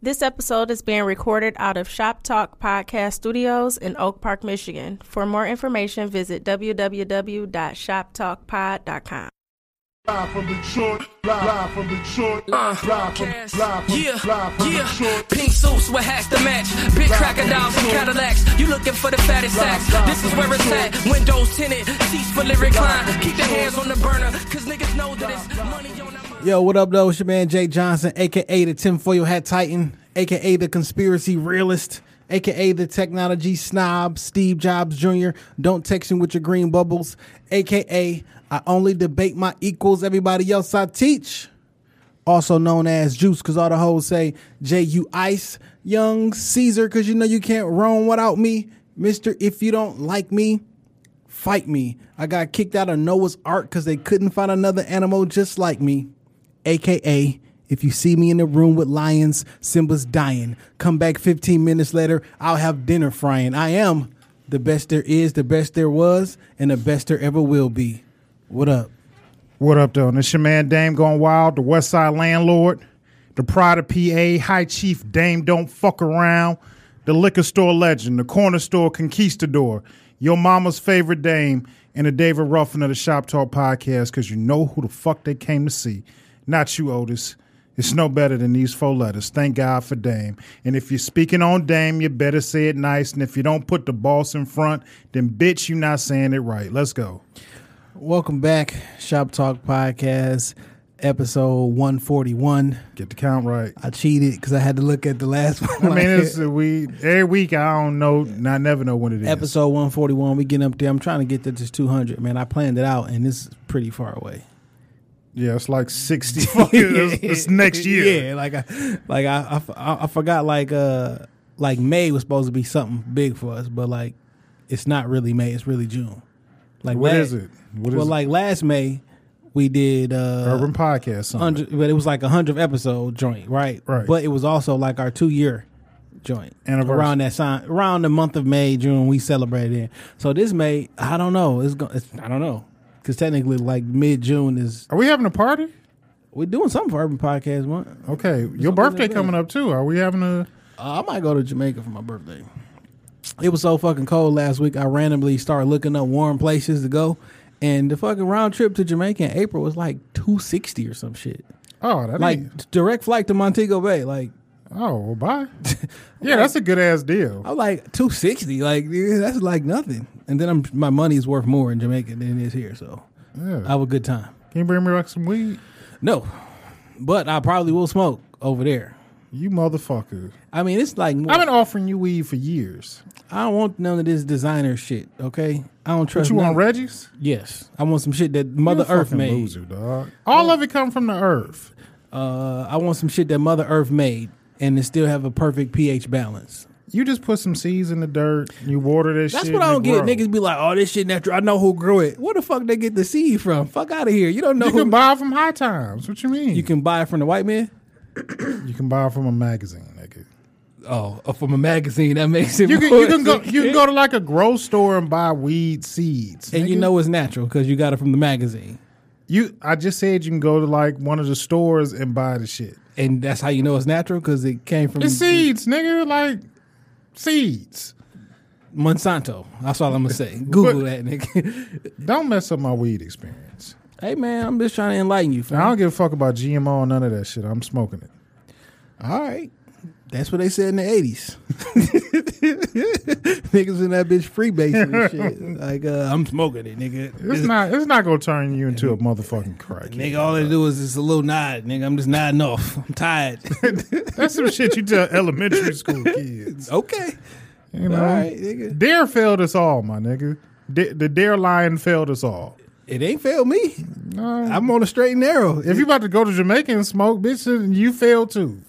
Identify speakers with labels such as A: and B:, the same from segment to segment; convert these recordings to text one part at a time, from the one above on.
A: This episode is being recorded out of Shop Talk Podcast Studios in Oak Park, Michigan. For more information, visit www.shoptalkpod.com.
B: Live from Detroit, live from Detroit, uh, live from, live from,
C: Yeah,
B: live from
C: yeah.
B: Detroit.
C: Pink suits with hats to match. Big crocodiles and Cadillacs. You looking for the fattest sacks. This is where it's at. Windows tinted, seats fully reclined. Keep the hands on the burner, cause niggas know that it's money on the
D: Yo, what up, though? It's your man Jay Johnson, aka the tinfoil hat titan, aka the conspiracy realist, aka the technology snob, Steve Jobs Jr. Don't text me with your green bubbles, aka I only debate my equals. Everybody else I teach. Also known as Juice, because all the hoes say J U Ice. Young Caesar, because you know you can't roam without me. Mister, if you don't like me, fight me. I got kicked out of Noah's Ark because they couldn't find another animal just like me. AKA, if you see me in the room with lions, Simba's dying. Come back 15 minutes later, I'll have dinner frying. I am the best there is, the best there was, and the best there ever will be. What up?
E: What up, though? This your man Dame going wild, the West Side landlord, the pride of PA, High Chief Dame don't fuck around, the liquor store legend, the corner store conquistador, your mama's favorite Dame, and the David Ruffin of the Shop Talk podcast, because you know who the fuck they came to see. Not you, Otis. It's no better than these four letters. Thank God for Dame. And if you're speaking on Dame, you better say it nice. And if you don't put the boss in front, then bitch, you're not saying it right. Let's go.
D: Welcome back, Shop Talk Podcast, episode 141.
E: Get the count right.
D: I cheated because I had to look at the last one.
E: I mean, it's we every week. I don't know. I never know when it is.
D: episode 141. We getting up there. I'm trying to get to this 200. Man, I planned it out, and is pretty far away.
E: Yeah, it's like sixty. it's, it's next year.
D: Yeah, like I, like I, I, I forgot like uh like May was supposed to be something big for us, but like it's not really May. It's really June. Like
E: What is it? What is
D: well,
E: it?
D: like last May we did uh
E: Urban Podcast. Summit.
D: hundred, but it was like a hundred episode joint, right?
E: Right.
D: But it was also like our two year joint
E: Anniversary.
D: around that time, around the month of May, June. We celebrated it. So this May, I don't know. It's going. I don't know because technically, like mid June is
E: Are we having a party?
D: we're doing something for Urban Podcast Month.
E: Okay, your birthday coming up too. Are we having a?
D: Uh, I might go to Jamaica for my birthday. It was so fucking cold last week. I randomly started looking up warm places to go, and the fucking round trip to Jamaica in April was like two sixty or some shit.
E: Oh, that
D: Like
E: ain't.
D: direct flight to Montego Bay. Like
E: Oh, well, bye. yeah, that's a good ass deal.
D: I'm like two sixty. Like that's like nothing. And then I'm my money's worth more in Jamaica than it is here. So I
E: Yeah.
D: have a good time.
E: Can you bring me like some weed?
D: No, but I probably will smoke over there.
E: You motherfucker!
D: I mean, it's like
E: I've been offering you weed for years.
D: I don't want none of this designer shit. Okay, I don't
E: But
D: trust.
E: you want Reggie's?
D: Yes, I want some shit that Mother
E: You a
D: Earth made.
E: Loser, dog. All of it come from the earth.
D: Uh, I want some shit that Mother Earth made, and it still have a perfect pH balance.
E: You just put some seeds in the dirt. You water this
D: That's
E: shit.
D: what I don't get.
E: grow.
D: Niggas be like, "Oh, this shit natural." I know who grew it. Where the fuck they get the seed from? Fuck out of here. You don't know
E: You
D: who
E: can buy it from High Times. What you mean?
D: you can buy it from the white man.
E: You can buy it from a magazine, nigga.
D: Oh, uh, from a magazine that makes it.
E: You can
D: more
E: you can go you can go to like a grow store and buy weed seeds.
D: and you know it's natural because you got it from the magazine,
E: you I just said you can go to like one of the stores and buy the shit.
D: And that's how you know it's natural because it came from
E: It's seeds, nigga, like seeds.
D: Monsanto. That's all I'm gonna say. Google that, nigga.
E: Don't mess up my weed experience.
D: hey man, I'm just trying to enlighten you. fam.
E: I don't give a fuck about GMO or none of that shit. I'm smoking it.
D: All right. That's what they said in the 80s. Niggas in that bitch freebasing and shit. Like, uh, I'm smoking it, nigga.
E: It's not it's not gonna turn you into a motherfucking crack.
D: Nigga, all they do is just a little nod. Nigga, I'm just nodding off. I'm tired.
E: That's some shit you tell elementary school kids.
D: okay.
E: You know?
D: All right, nigga.
E: Dare failed us all, my nigga. Da- the Dare Lion failed us all.
D: It ain't failed me. I'm on a straight and narrow.
E: If you about to go to Jamaica and smoke, bitch, you failed too.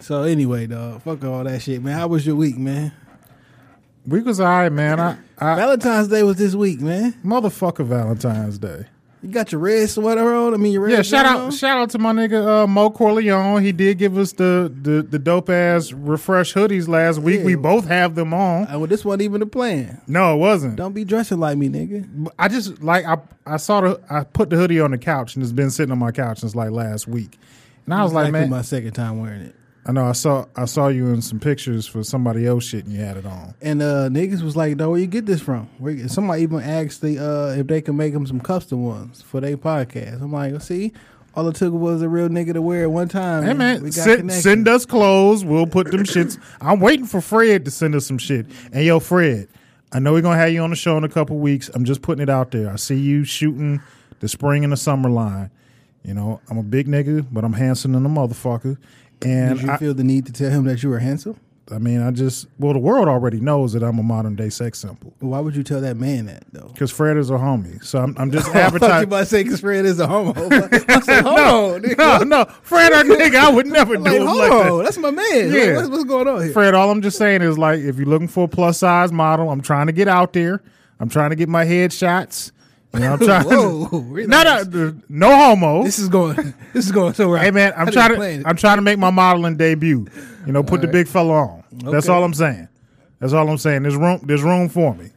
D: So anyway, dog, fuck all that shit, man. How was your week, man?
E: Week was all right, man. I, I
D: Valentine's Day was this week, man.
E: motherfucker Valentine's Day.
D: You got your red sweater on. I mean, your red.
E: Yeah, shout out
D: on?
E: shout out to my nigga uh, Mo Corleone. He did give us the the, the dope ass refresh hoodies last week.
D: Yeah.
E: We both have them on.
D: Uh, well, this wasn't even a plan.
E: No, it wasn't.
D: Don't be dressing like me, nigga.
E: I just like I I saw the I put the hoodie on the couch and it's been sitting on my couch since like last week. And I was like,
D: Likely
E: man,
D: my second time wearing it.
E: I know I saw I saw you in some pictures for somebody else shit and you had it on.
D: And uh, niggas was like, "No, where you get this from?" Where, somebody even asked the uh, if they can make them some custom ones for their podcast. I'm like, "See, all it took was a real nigga to wear it one time."
E: Hey man, send, send us clothes. We'll put them shits. I'm waiting for Fred to send us some shit. And yo, Fred, I know we're gonna have you on the show in a couple weeks. I'm just putting it out there. I see you shooting the spring and the summer line. You know, I'm a big nigga, but I'm handsome than a motherfucker. And
D: Did you
E: I,
D: feel the need to tell him that you were handsome?
E: I mean, I just well, the world already knows that I'm a modern day sex symbol
D: Why would you tell that man that though?
E: because Fred is a homie. So I'm, I'm just
D: I you
E: advertising.
D: about to say because Fred is a homo. I said, nigga.
E: no, no, Fred, a nigga, I would never do
D: like,
E: him like that.
D: That's my man.
E: Yeah.
D: Like, what's, what's going on here?
E: Fred, all I'm just saying is like, if you're looking for a plus size model, I'm trying to get out there. I'm trying to get my head shots. You know, I'm trying.
D: Whoa,
E: no,
D: relax.
E: no, no homo.
D: This is going. This is going somewhere.
E: hey man, I'm
D: I
E: trying to. I'm trying to make my modeling debut. You know, put the big fella on. That's
D: Okay.
E: all I'm saying. That's all I'm saying. There's room. There's room for me.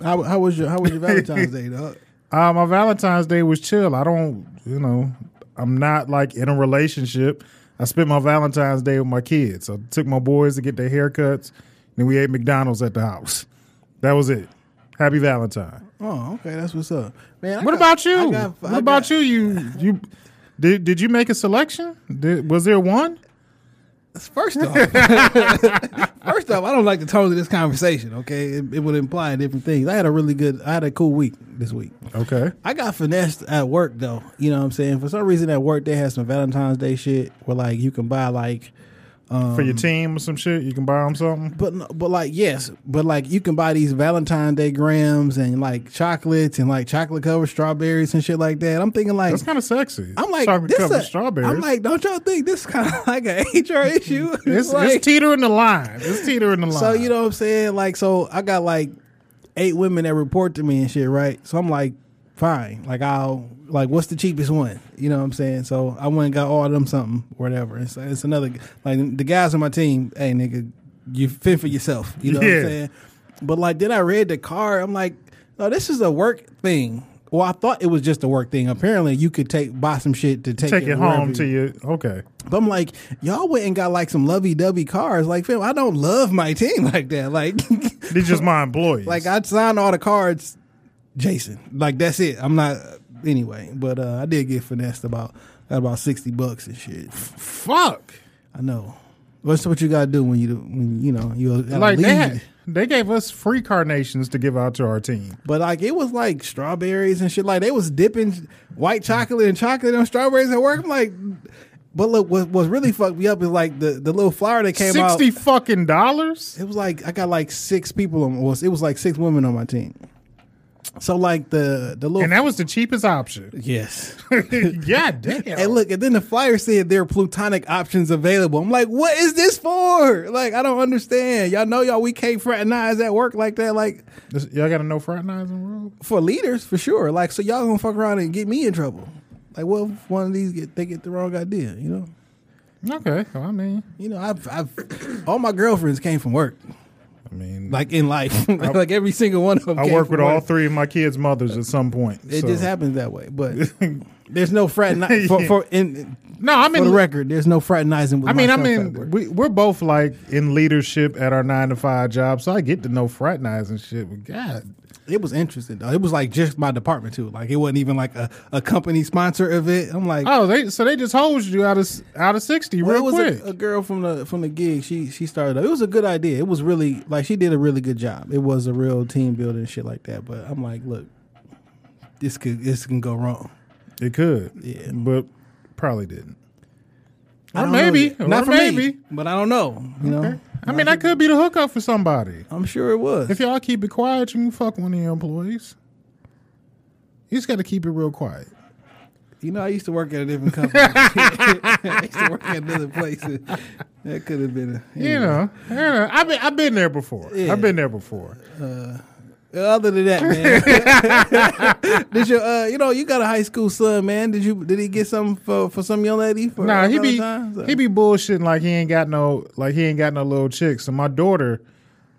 D: How, how was your How was your Valentine's Day, dog?
E: Uh, my Valentine's Day was chill. I don't, you know, I'm not like in a relationship. I spent my Valentine's Day with my kids. I took my boys to get their haircuts, then we ate McDonald's at the house. That was it. Happy Valentine.
D: Oh, okay, that's what's up, man. I
E: What
D: got-
E: about you?
D: Got-
E: what about you? You you did did you make a selection? Did, was there one?
D: First off, first off, I don't like the tone of this conversation. Okay, it, it would imply different things. I had a really good, I had a cool week this week.
E: Okay.
D: I got finessed at work though. You know what I'm saying? For some reason at work they had some Valentine's Day shit where like you can buy like
E: For your um, team or some shit, you can buy them something.
D: but but like yes, but like you can buy these Valentine's Day grams and like chocolates and like chocolate covered strawberries and shit like that. I'm thinking like
E: That's kind of sexy.
D: I'm like
E: chocolate
D: this
E: covered
D: a-
E: strawberries.
D: I'm like, don't y'all think this is kind of like an HR issue?
E: it's,
D: like,
E: it's teetering the line. It's teetering the line.
D: So you know what I'm saying? Like, so I got like eight women that report to me and shit, right? So I'm like, fine. Like I'll like, what's the cheapest one? You know what I'm saying? So I went and got all of them something, whatever. It's, it's another like the guys on my team. Hey, nigga, you fit for yourself. You know what I'm saying? But like, then I read the card. I'm like, no, this is a work thing. Well, I thought it was just a work thing. Apparently, you could take buy some shit to take,
E: take it
D: wherever
E: home
D: you-
E: to you. Okay.
D: but I'm like, y'all went and got like some lovey dovey cars. Like, fam, I don't love my team like that. Like,
E: These just my employees.
D: like I signed all the cards, Jason. Like that's it. I'm not anyway. But uh, I did get finessed about got about sixty bucks and shit.
E: fuck.
D: I know. What's what you gotta do when you when you know you
E: Like had, they gave us free carnations to give out to our team.
D: But like it was like strawberries and shit. Like they was dipping white chocolate and chocolate on strawberries at work. I'm like, but look, what what really fucked me up is like the the little flower that came out.
E: Sixty fucking dollars.
D: It was like I got like six people on. Was it was like six women on my team. So like the the little
E: And that was the cheapest option.
D: yes.
E: yeah, damn.
D: And look, and then the flyer said there are plutonic options available. I'm like, what is this for? Like, I don't understand. Y'all know y'all we can't fraternize at work like that. Like
E: y'all got to know fraternizing rule.
D: for leaders for sure. Like so y'all gonna fuck around and get me in trouble. Like, well, if one of these get they get the wrong idea, you know.
E: Okay, well, I mean,
D: You know, I've, I've all my girlfriends came from work,
E: I mean,
D: like in life, like every single one of them.
E: I work with all
D: work.
E: three of my kids' mothers at some point.
D: It
E: so.
D: just happens that way, but there's no fraternize for, for in
E: No, I
D: for
E: mean,
D: the record. There's no fraternizing. With
E: I mean, I mean, we, we're both like in leadership at our nine to five job, so I get to know fraternizing shit. But God,
D: it was interesting. though. It was like just my department too. Like it wasn't even like a, a company sponsor event. I'm like,
E: oh, they so they just hosed you out of out of sixty
D: well,
E: real quick.
D: a, a girl from the from the gig. She she started. It was a good idea. It was really like she did a really good job. It was a real team building shit like that. But I'm like, look, this could this can go wrong.
E: it could,
D: Yeah.
E: but probably didn't.
D: I
E: Or
D: don't
E: maybe, or
D: not for
E: maybe.
D: me, but I don't know. You know,
E: I mean, that could be the hookup for somebody.
D: I'm sure it was.
E: If y'all keep it quiet, you can fuck one of your employees. You just got to keep it real quiet.
D: You know, I used to work at a different company. I used to work at another place. That could have been a.
E: You know, you know, I've been I've been there before.
D: Yeah.
E: I've been there before.
D: Uh, Other than that, man, did you? Uh, you know, you got a high school son, man. Did you? Did he get something for for some young lady? For
E: Nah, he be
D: Valentine's?
E: he be bullshitting like he ain't got no like he ain't got no little chick. So my daughter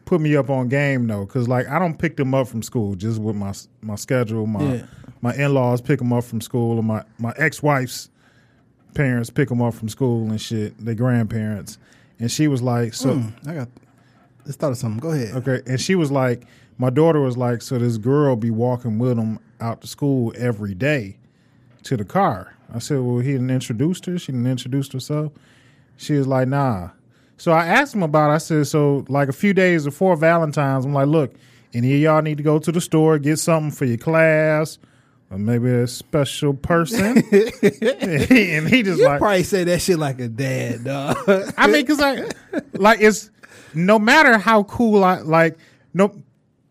E: put me up on game though, cause like I don't pick them up from school just with my my schedule. My
D: Yeah.
E: my in laws pick them up from school, and my my ex wife's parents pick them up from school and shit, their grandparents, and she was like, so
D: Hmm, I got. Let's thought of something. Go ahead.
E: okay, and she was like, my daughter was like, so this girl be walking with them out to school every day to the car. I said, well, he didn't introduce her. She didn't introduce herself. She was like, nah. So I asked him about. it. I said, so like a few days before Valentine's, I'm like, look, any of y'all need to go to the store get something for your class. Or maybe a special person, and he just
D: You
E: like
D: probably say that shit like a dad, dog.
E: I mean, because I like it's no matter how cool I like no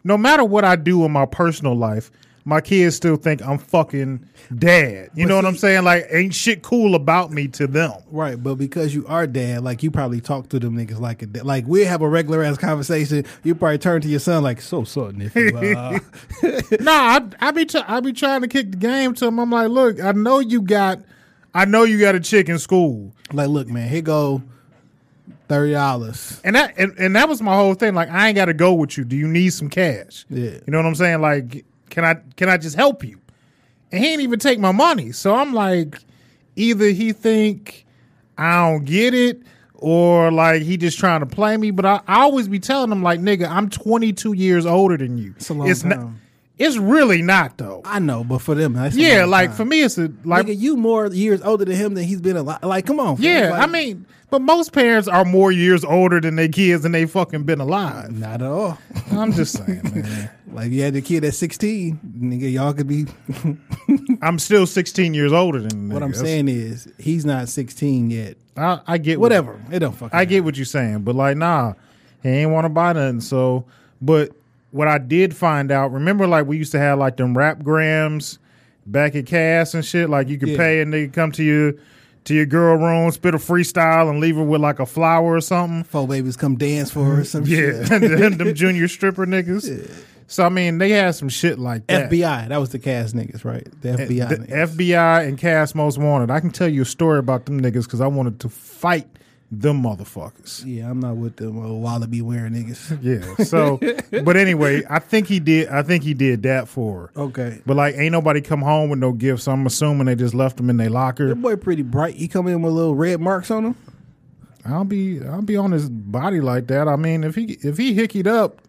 E: no matter what I do in my personal life, my kids still think I'm fucking dad. You
D: But
E: know what I'm saying? Like, ain't shit cool about me to them.
D: right, but because you are dad, like you probably talk to them niggas like a dad. Like we have a regular ass conversation. You probably turn to your son like, "So, nephew." Uh,
E: nah, I, I be try, I be trying to kick the game to them. I'm like, look, I know you got, I know you got a chick in school,
D: like, look, man, here go thirty dollars.
E: and that and, and that was my whole thing. Like, I ain't got to go with you. Do you need some cash?
D: Yeah.
E: You know what I'm saying? Like, can I can I just help you? And he ain't even take my money. So I'm like, either he think I don't get it, or like he just trying to play me. But I, I always be telling him like, nigga, I'm 22 years older than you.
D: It's a long
E: not.
D: time.
E: It's really not though.
D: I know, but for them, that's
E: yeah, like
D: time.
E: for me, it's a like.
D: Nigga, you more years older than him than he's been alive. Like, come on.
E: yeah,
D: Like,
E: I mean, but most parents are more years older than their kids, and they fucking been alive.
D: not at all.
E: I'm just saying, man.
D: Like, you had the kid at sixteen, nigga. Y'all could be.
E: I'm still 16 years older than.
D: what. I'm saying is, he's not sixteen yet.
E: I, I get what-
D: Whatever. It don't fucking.
E: I get what you're saying, but like, nah, he ain't want to buy nothing. So, but what I did find out, remember, like we used to have like them rap grams back at Cass and shit. Like you could
D: Yeah.
E: pay and they could come to you to your girl room, spit a freestyle, and leave her with like a flower or something.
D: Four babies come dance for her or some
E: Yeah,
D: shit.
E: them, them junior stripper niggas. So I mean, they had some shit like that.
D: FBI. That was the Cass niggas, right? The FBI.
E: The
D: niggas.
E: FBI and Cass Most Wanted. I can tell you a story about them niggas because I wanted to fight them motherfuckers.
D: yeah, I'm not with them old wallaby wearing niggas.
E: Yeah. So, but anyway, I think he did. I think he did that for her.
D: Okay.
E: But like, ain't nobody come home with no gifts. So I'm assuming they just left them in their locker.
D: That boy pretty bright. He come in with little red marks on him.
E: I'll be, I'll be on his body like that. I mean, if he, if he hickeyed up,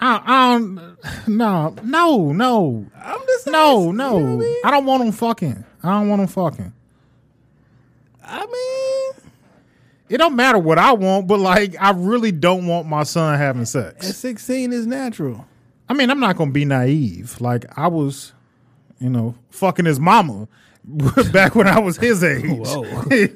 E: I, I don't, no, no, no,
D: I'm just
E: no, no.
D: You know I mean?
E: I don't want him fucking. I don't want him fucking.
D: I mean,
E: It don't matter what I want, but like, I really don't want my son having sex.
D: at 16 is natural.
E: I mean, I'm not gonna be naive. Like I was, you know, fucking his mama back when I was his age.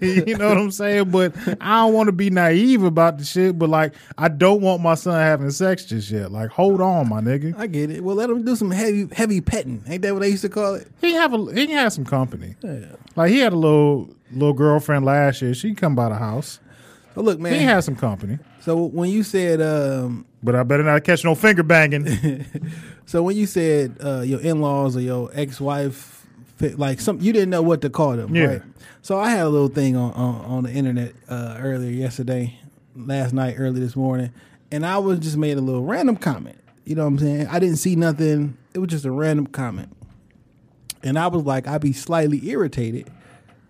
E: You know what I'm saying? But I don't want to be naive about the shit. But like, I don't want my son having sex just yet. Like, hold on, my nigga.
D: I get it. Well, let him do some heavy, heavy petting. Ain't that what they used to call it?
E: He have a he had some company.
D: Yeah.
E: Like he had a little little girlfriend last year. She come by the house.
D: Look, man, He
E: had some company.
D: so when you said, um,
E: But I better not catch no finger banging.
D: so when you said uh, your in-laws or your ex-wife, like some, you didn't know what to call them,
E: Yeah.
D: right? So I had a little thing on on, on the internet uh, earlier yesterday, last night, early this morning, and I was just made a little random comment. You know what I'm saying? I didn't see nothing. It was just a random comment, and I was like, I'd be slightly irritated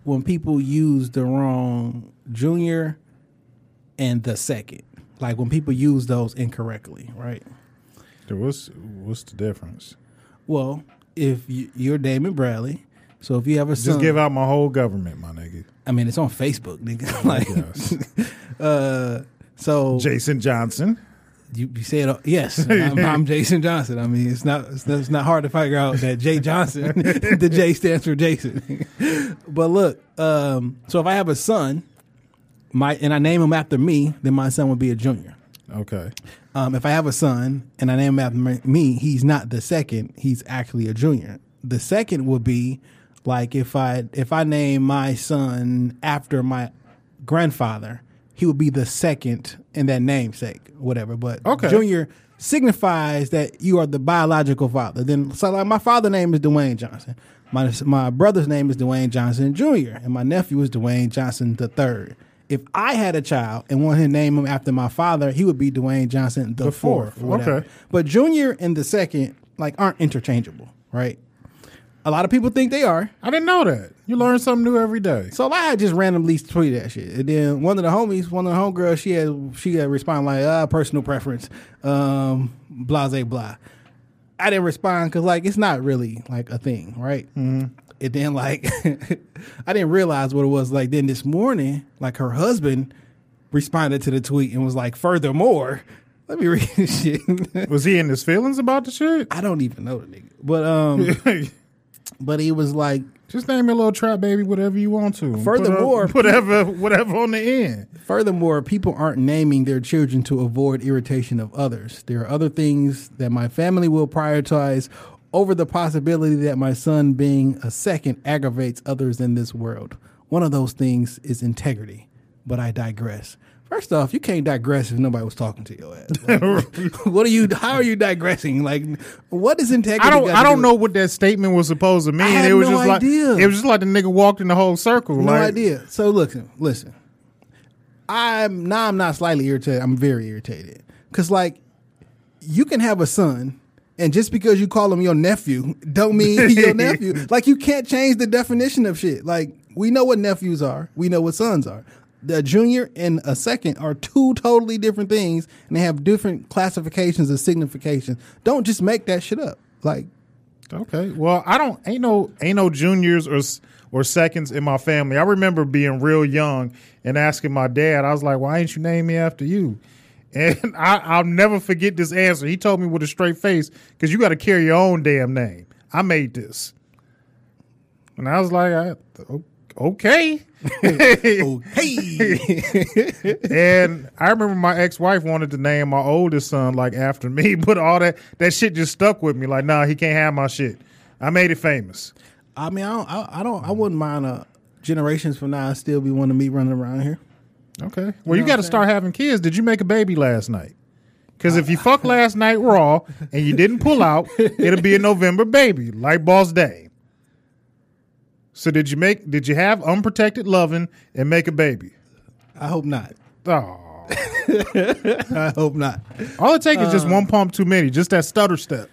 D: when people use the wrong junior and the second. Like when people use those incorrectly, right?
E: what's what's the difference?
D: Well, if you, you're Damon Bradley, so if you have a son,
E: Just give out my whole government, my nigga.
D: I mean, it's on Facebook, nigga. like,
E: Yes.
D: uh, so
E: Jason Johnson.
D: you, you said uh, yes. I'm, I'm Jason Johnson. I mean, it's not it's, not- it's not hard to figure out that Jay Johnson, the J stands for Jason. but look, um, so if I have a son, my and I name him after me, then my son would be a junior.
E: Okay.
D: Um, if I have a son and I name him after me- me, he's not the second. He's actually a junior. The second would be like if I if I name my son after my grandfather, he would be the second in that namesake, whatever. But
E: Okay.
D: junior signifies that you are the biological father. Then so like my father's name is Dwayne Johnson. My my brother's name is Dwayne Johnson Jr. and my nephew is Dwayne Johnson the third. If I had a child and wanted to name him after my father, he would be Dwayne Johnson the,
E: The
D: fourth.
E: fourth, okay.
D: But junior and the second like aren't interchangeable, right? A lot of people think they are.
E: I didn't know that. You learn something new every day.
D: So I just randomly tweeted that shit, and then one of the homies, one of the homegirls, she had she had respond like, "Ah, personal preference, um, blase blah." I didn't respond because like it's not really like a thing, right? Mm-hmm. And then like I didn't realize what it was. Like then this morning, like her husband responded to the tweet and was like, "Furthermore." Let me read this shit.
E: Was he in his feelings about the shit?
D: I don't even know the nigga, but um, but he was like,
E: Just name your little trap baby whatever you want to.
D: Furthermore-
E: Put up- whatever whatever on the end.
D: Furthermore, people aren't naming their children to avoid irritation of others. There are other things that my family will prioritize over the possibility that my son being a second aggravates others in this world. One of those things is integrity, but I digress. First off, you can't digress if nobody was talking to your ass. Like, what are you? How are you digressing? Like, what is integrity?
E: I don't I
D: do
E: don't
D: with-
E: know what that statement was supposed to mean. it was
D: no
E: just
D: idea.
E: like it was just like the nigga walked in the whole circle.
D: No
E: like,
D: idea. So listen, listen. I'm now I'm not slightly irritated. I'm very irritated because like you can have a son, and just because you call him your nephew, don't mean he's your nephew. Like you can't change the definition of shit. Like we know what nephews are. We know what sons are. The junior and a second are two totally different things, and they have different classifications of signification. Don't just make that shit up. Like
E: Okay. Well, I don't ain't no ain't no juniors or or seconds in my family. I remember being real young and asking my dad. I was like, "Why ain't you name me after you?" And I, I'll never forget this answer. He told me with a straight face, "Because you got to carry your own damn name. I made this." And I was like, I, "Okay."
D: hey,
E: and I remember my ex wife wanted to name my oldest son like after me, but all that that shit just stuck with me. Like, nah, he can't have my shit. I made it famous.
D: I mean, I don't, I, I don't, I wouldn't mind uh, generations from now I still be wanting me running around here.
E: Okay. Well, you,
D: know
E: got to start having kids. Did you make a baby last night? Because if you fuck last night raw and you didn't pull out, it'll be a November baby, like Boss Day. So did you make? Did you have unprotected loving and make a baby?
D: I hope not.
E: Oh,
D: I hope not.
E: all it takes is
D: Uh.
E: just one pump too many, just that stutter step,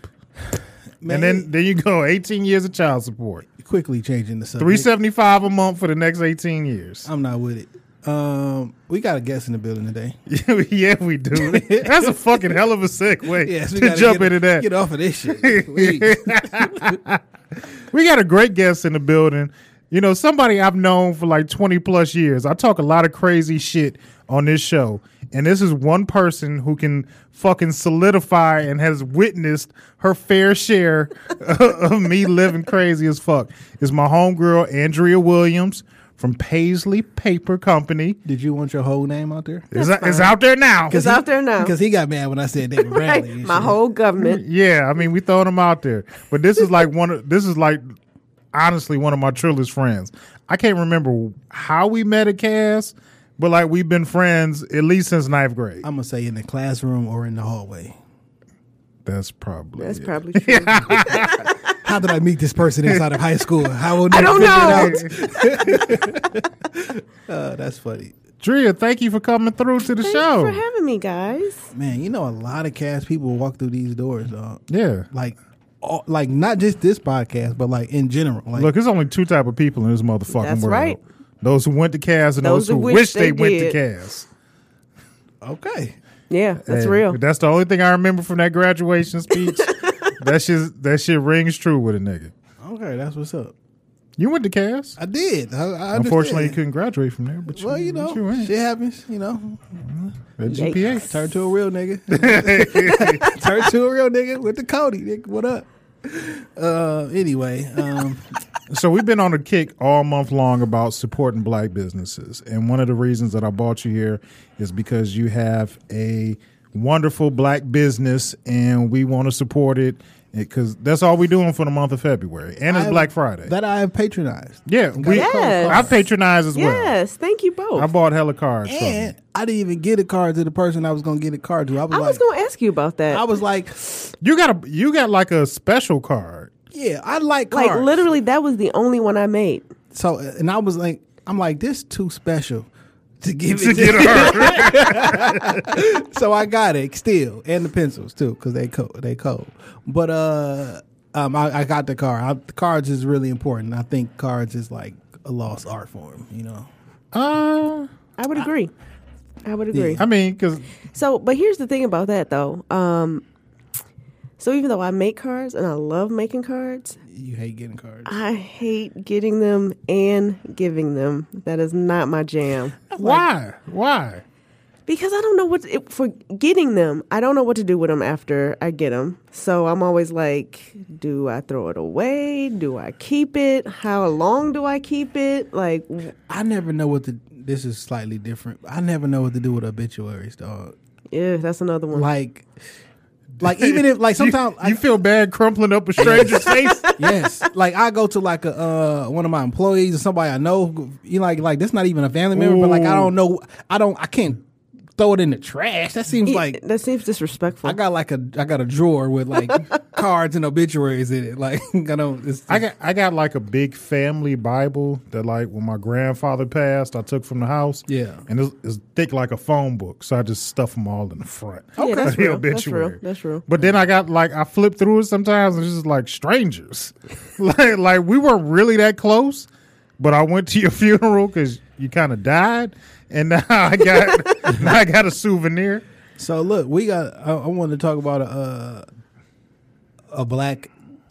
D: Man,
E: and then then you go eighteen years of child support,
D: quickly changing the subject.
E: three seventy five a month for the next eighteen years.
D: I'm not with it. Um, we got a guest in the building today.
E: yeah, we do. That's a fucking hell of a segue
D: Yes, we
E: to jump into that.
D: Get off of this shit.
E: We got a great guest in the building. You know, somebody I've known for like 20 plus years. I talk a lot of crazy shit on this show. And this is one person who can fucking solidify and has witnessed her fair share of me living crazy as fuck. Is my homegirl, Andrea Williams from Paisley Paper Company.
D: Did you want your whole name out there?
E: Is, is out there now.
F: It's out there now.
D: Because he got mad when I said Damon
F: Right.
D: Bradley.
F: My
D: shit.
F: whole government.
E: Yeah, I mean, we throwing them out there, but this is like one of this is like honestly one of my truest friends. I can't remember how we met at Cass, but like we've been friends at least since ninth grade.
D: I'm gonna say in the classroom or in the hallway.
E: That's probably
F: That's
E: it.
F: probably true.
D: How did I meet this person inside of high school? How will
F: I
D: never
F: don't know.
D: out. Uh, that's funny.
E: Drea. Thank you for coming through to the
F: Thanks
E: show.
F: for having me, guys.
D: Man, you know a lot of cast people walk through these doors, dog.
E: yeah.
D: Like, all, like not just this podcast, but like in general. Like,
E: Look, there's only two type of people in this motherfucking
F: That's
E: world.
F: right.
E: Those who went to Cass and those,
F: Those
E: who
F: who
E: wish
F: wish
E: they,
F: they
E: went to
F: did.
E: Cass.
D: okay,
F: Yeah, that's
E: Hey,
F: real.
E: That's the only thing I remember from that graduation speech. that shit that shit rings true with a nigga.
D: okay, that's what's up.
E: You went to Cass.
D: I did. I, I
E: Unfortunately, you couldn't graduate from there. But you,
D: Well, you know,
E: you went.
D: shit happens. You know,
E: That GPA.
D: turn to a real nigga. turn to a real nigga with the Cody. Nigga, what up? Uh, anyway, um,
E: So we've been on a kick all month long about supporting black businesses, and one of the reasons that I brought you here is because you have a wonderful black business, and we want to support it because that's all we're doing for the month of February, and it's
D: I-
E: Black Friday.
D: that I have patronized,
E: yeah, we,
F: yes.
E: I patronized as well.
F: yes, thank you both.
E: I bought hella cards. from
D: and
E: you.
D: I didn't even get a card to the person I was gonna get a card to. I was
F: I
D: like,
F: was going to ask you about that.
D: I was like,
E: You got a you got like a special card.
D: yeah, I like cards.
F: like literally, that was the only one I made.
D: So, and I was like, I'm like, this too special to give
E: To
D: it
E: get
D: to.
E: her.
D: so I got it still, and the pencils too, because they cold. They cold. But uh, Um, I, I got the car. I, the cards is really important. I think cards is like a lost art form. You know.
E: Uh,
F: I would agree. I would agree.
E: I mean, because
F: So, but here's the thing about that though. Um, so even though I make cards and I love making cards,
D: You hate getting cards.
F: I hate getting them and giving them. That is not my jam.
E: why? Why?
F: Because I don't know what it, for getting them. I don't know what to do with them after I get them. So I'm always like, do I throw it away? Do I keep it? How long do I keep it? Like,
D: I never know what to. This is slightly different. I never know what to do with obituaries, dog.
F: yeah, that's another one.
D: Like, like even if like sometimes
E: you, you feel bad crumpling up a stranger's face.
D: yes, like I go to like a uh, one of my employees or somebody I know. You like like that's not even a family member, but like I don't know. I don't. I can't throw it in the trash. That seems like
F: that seems disrespectful.
D: I got like a I got a drawer with like cards and obituaries in it. Like I don't. It's,
E: I got I got like a big family Bible that like when my grandfather passed, I took from the house.
D: Yeah.
E: and it's, it's thick like a phone book, so I just stuff them all in the front.
F: Yeah, that's
E: The
F: real. That's
E: obituary.
F: real. That's real.
E: But then I got like I flip through it sometimes, and it's just like strangers. like like we weren't really that close, but I went to your funeral because you kind of died, and now I got now I got a souvenir.
D: So look, we got. I, I wanted to talk about a uh, a black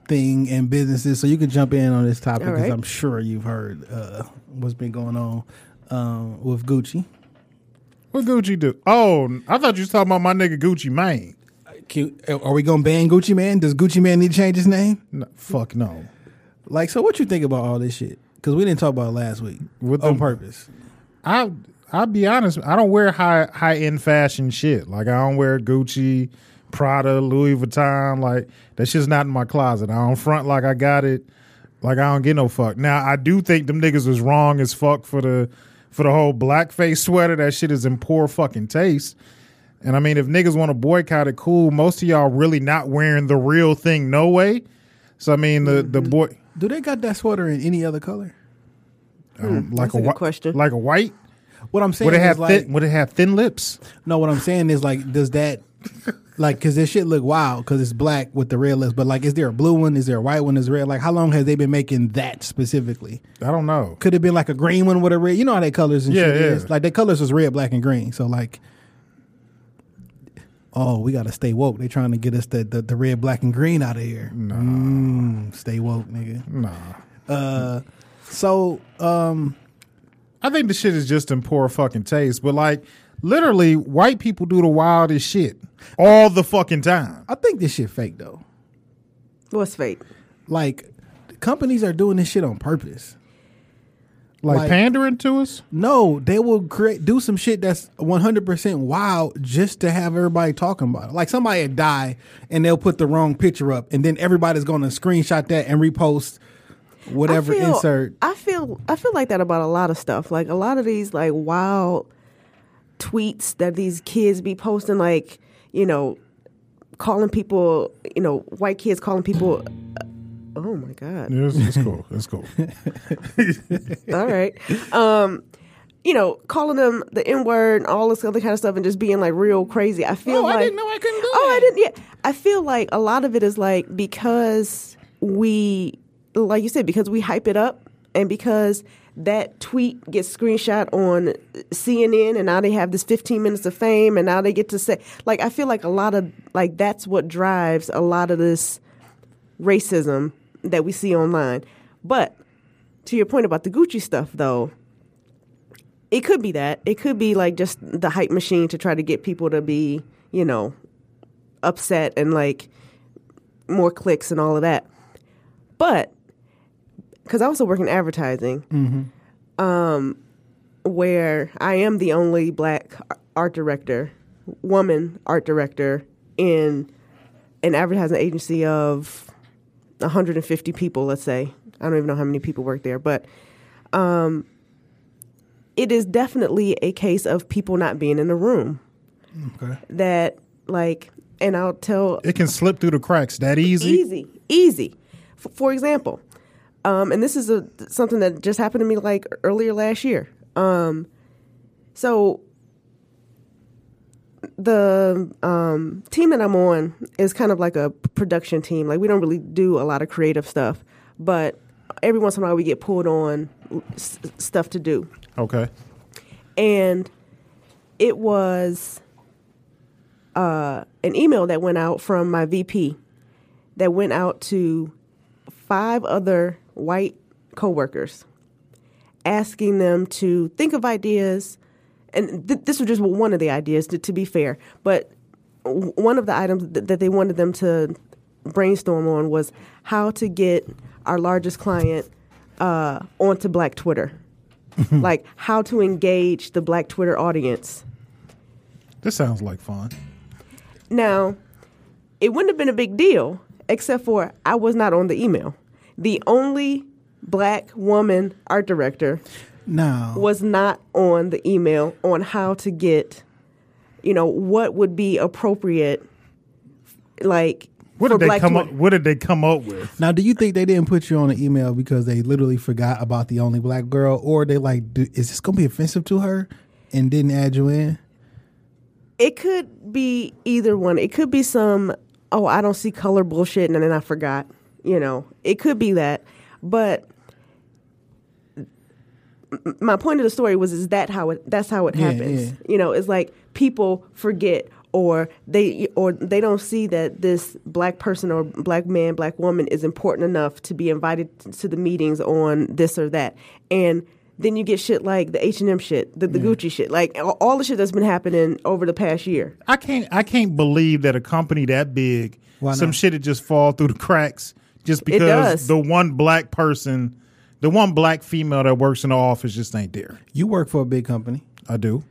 D: thing in businesses. So you can jump in on this topic because
F: right.
D: I'm sure you've heard uh, what's been going on um, with Gucci.
E: What Gucci do? Oh, I thought you was talking about my nigga Gucci Mane.
D: Cute. Are we gonna ban Gucci Mane? Does Gucci Mane need to change his name?
E: No, fuck no.
D: Like, so what you think about all this shit? Because we didn't talk about it last week
E: With
D: on
E: the-
D: purpose.
E: I I'll be honest, I don't wear high high end fashion shit. Like I don't wear Gucci, Prada, Louis Vuitton. Like that shit's not in my closet. I don't front like I got it. Like I don't get no fuck. Now I do think them niggas was wrong as fuck for the for the whole blackface sweater. That shit is in poor fucking taste. And I mean, if niggas want to boycott it, cool. Most of y'all really not wearing the real thing, no way. So I mean, the the boy
D: Do they got that sweater in any other color?
E: um, like
F: that's a good
E: whi-
F: question.
E: like a white.
D: What I'm saying
E: Would it
D: is
E: have
D: like,
E: thin, would it have thin lips?
D: no. What I'm saying is like, does that like because this shit look wild because it's black with the red lips, but like, is there a blue one? Is there a white one? Is red? Like, how long has they been making that specifically?
E: I don't know.
D: Could it been like a green one with a red? You know how they colors and
E: Yeah,
D: shit
E: yeah.
D: is. Like their colors was red, black, and green. So like, oh, we gotta stay woke. They trying to get us the the, the red, black, and green out of here. Mm, stay woke, nigga.
E: Nah.
D: Uh, so um,
E: I think the shit is just in poor fucking taste. But like, literally, white people do the wildest shit all the fucking time.
D: I think this shit fake though.
F: What's fake?
D: Like, companies are doing this shit on purpose.
E: Like,
D: Like-
E: pandering to us.
D: No, they will create do some shit that's one hundred percent wild just to have everybody talking about it. Like somebody had die and they'll put the wrong picture up, and then everybody's going to screenshot that and repost whatever
F: I feel,
D: insert.
F: I feel I feel like that about a lot of stuff. Like a lot of these like wild tweets that these kids be posting, like you know, calling people, you know, white kids calling people. Oh my god!
E: Yeah, it's, it's cool. It's cool.
F: All right, um, you know, calling them the N word and all this other kind of stuff, and just being like real crazy. I feel like.
D: Oh, I didn't know I couldn't do
F: Oh, I didn't. Yeah, I feel like a lot of it is like because we, like you said, because we hype it up, and because that tweet gets screenshot on CNN, and now they have this 15 minutes of fame, and now they get to say, like, I feel like a lot of like that's what drives a lot of this racism that we see online. But to your point about the Gucci stuff, though, it could be that. It could be like just the hype machine to try to get people to be, you know, upset and like more clicks and all of that. But because I also work in advertising, um, where I am the only black art director, woman art director in an advertising agency of 150 people, let's say. I don't even know how many people work there, but um, it is definitely a case of people not being in the room.
D: Okay.
F: That, like, and I'll tell
E: It can slip through the cracks that easy.
F: easy, easy. F- for example, um, and this is a something that just happened to me like earlier last year. Um, so the um, team that I'm on is kind of like a production team. Like we don't really do a lot of creative stuff, but every once in a while we get pulled on s- stuff to do.
E: Okay.
F: And it was uh, an email that went out from my VP that went out to five other white coworkers, asking them to think of ideas. And th- this was just one of the ideas, to, to be fair. But w- one of the items th- that they wanted them to brainstorm on was how to get our largest client uh, onto Black Twitter. like how to engage the Black Twitter audience.
E: This sounds like fun.
F: Now, it wouldn't have been a big deal except for I was not on the email. The only black woman art director
D: No.
F: was not on the email on how to get, you know, what would be appropriate, like
E: What did they come
F: Twitter.
E: up? What did they come up with?
D: Now, do you think they didn't put you on the email because they literally forgot about the only black girl, or they like, do, is this gonna be offensive to her, and didn't add you in?
F: It could be either one. It could be some, oh, I don't see color bullshit, and then I forgot. You know, it could be that. But my point of the story was, is that how it? That's how it
D: Yeah,
F: happens.
D: yeah.
F: You know, it's like people forget, or they, or they don't see that this black person or black man, black woman is important enough to be invited to the meetings on this or that, and then you get shit like the H and M shit, the, the Gucci shit, like all- all the shit that's been happening over the past year.
E: I can't. I can't believe that a company that big, some shit would just fall through the cracks just because
F: does.
E: the one black person, the one black female that works in the office just ain't there.
D: You work for a big company.
E: I do.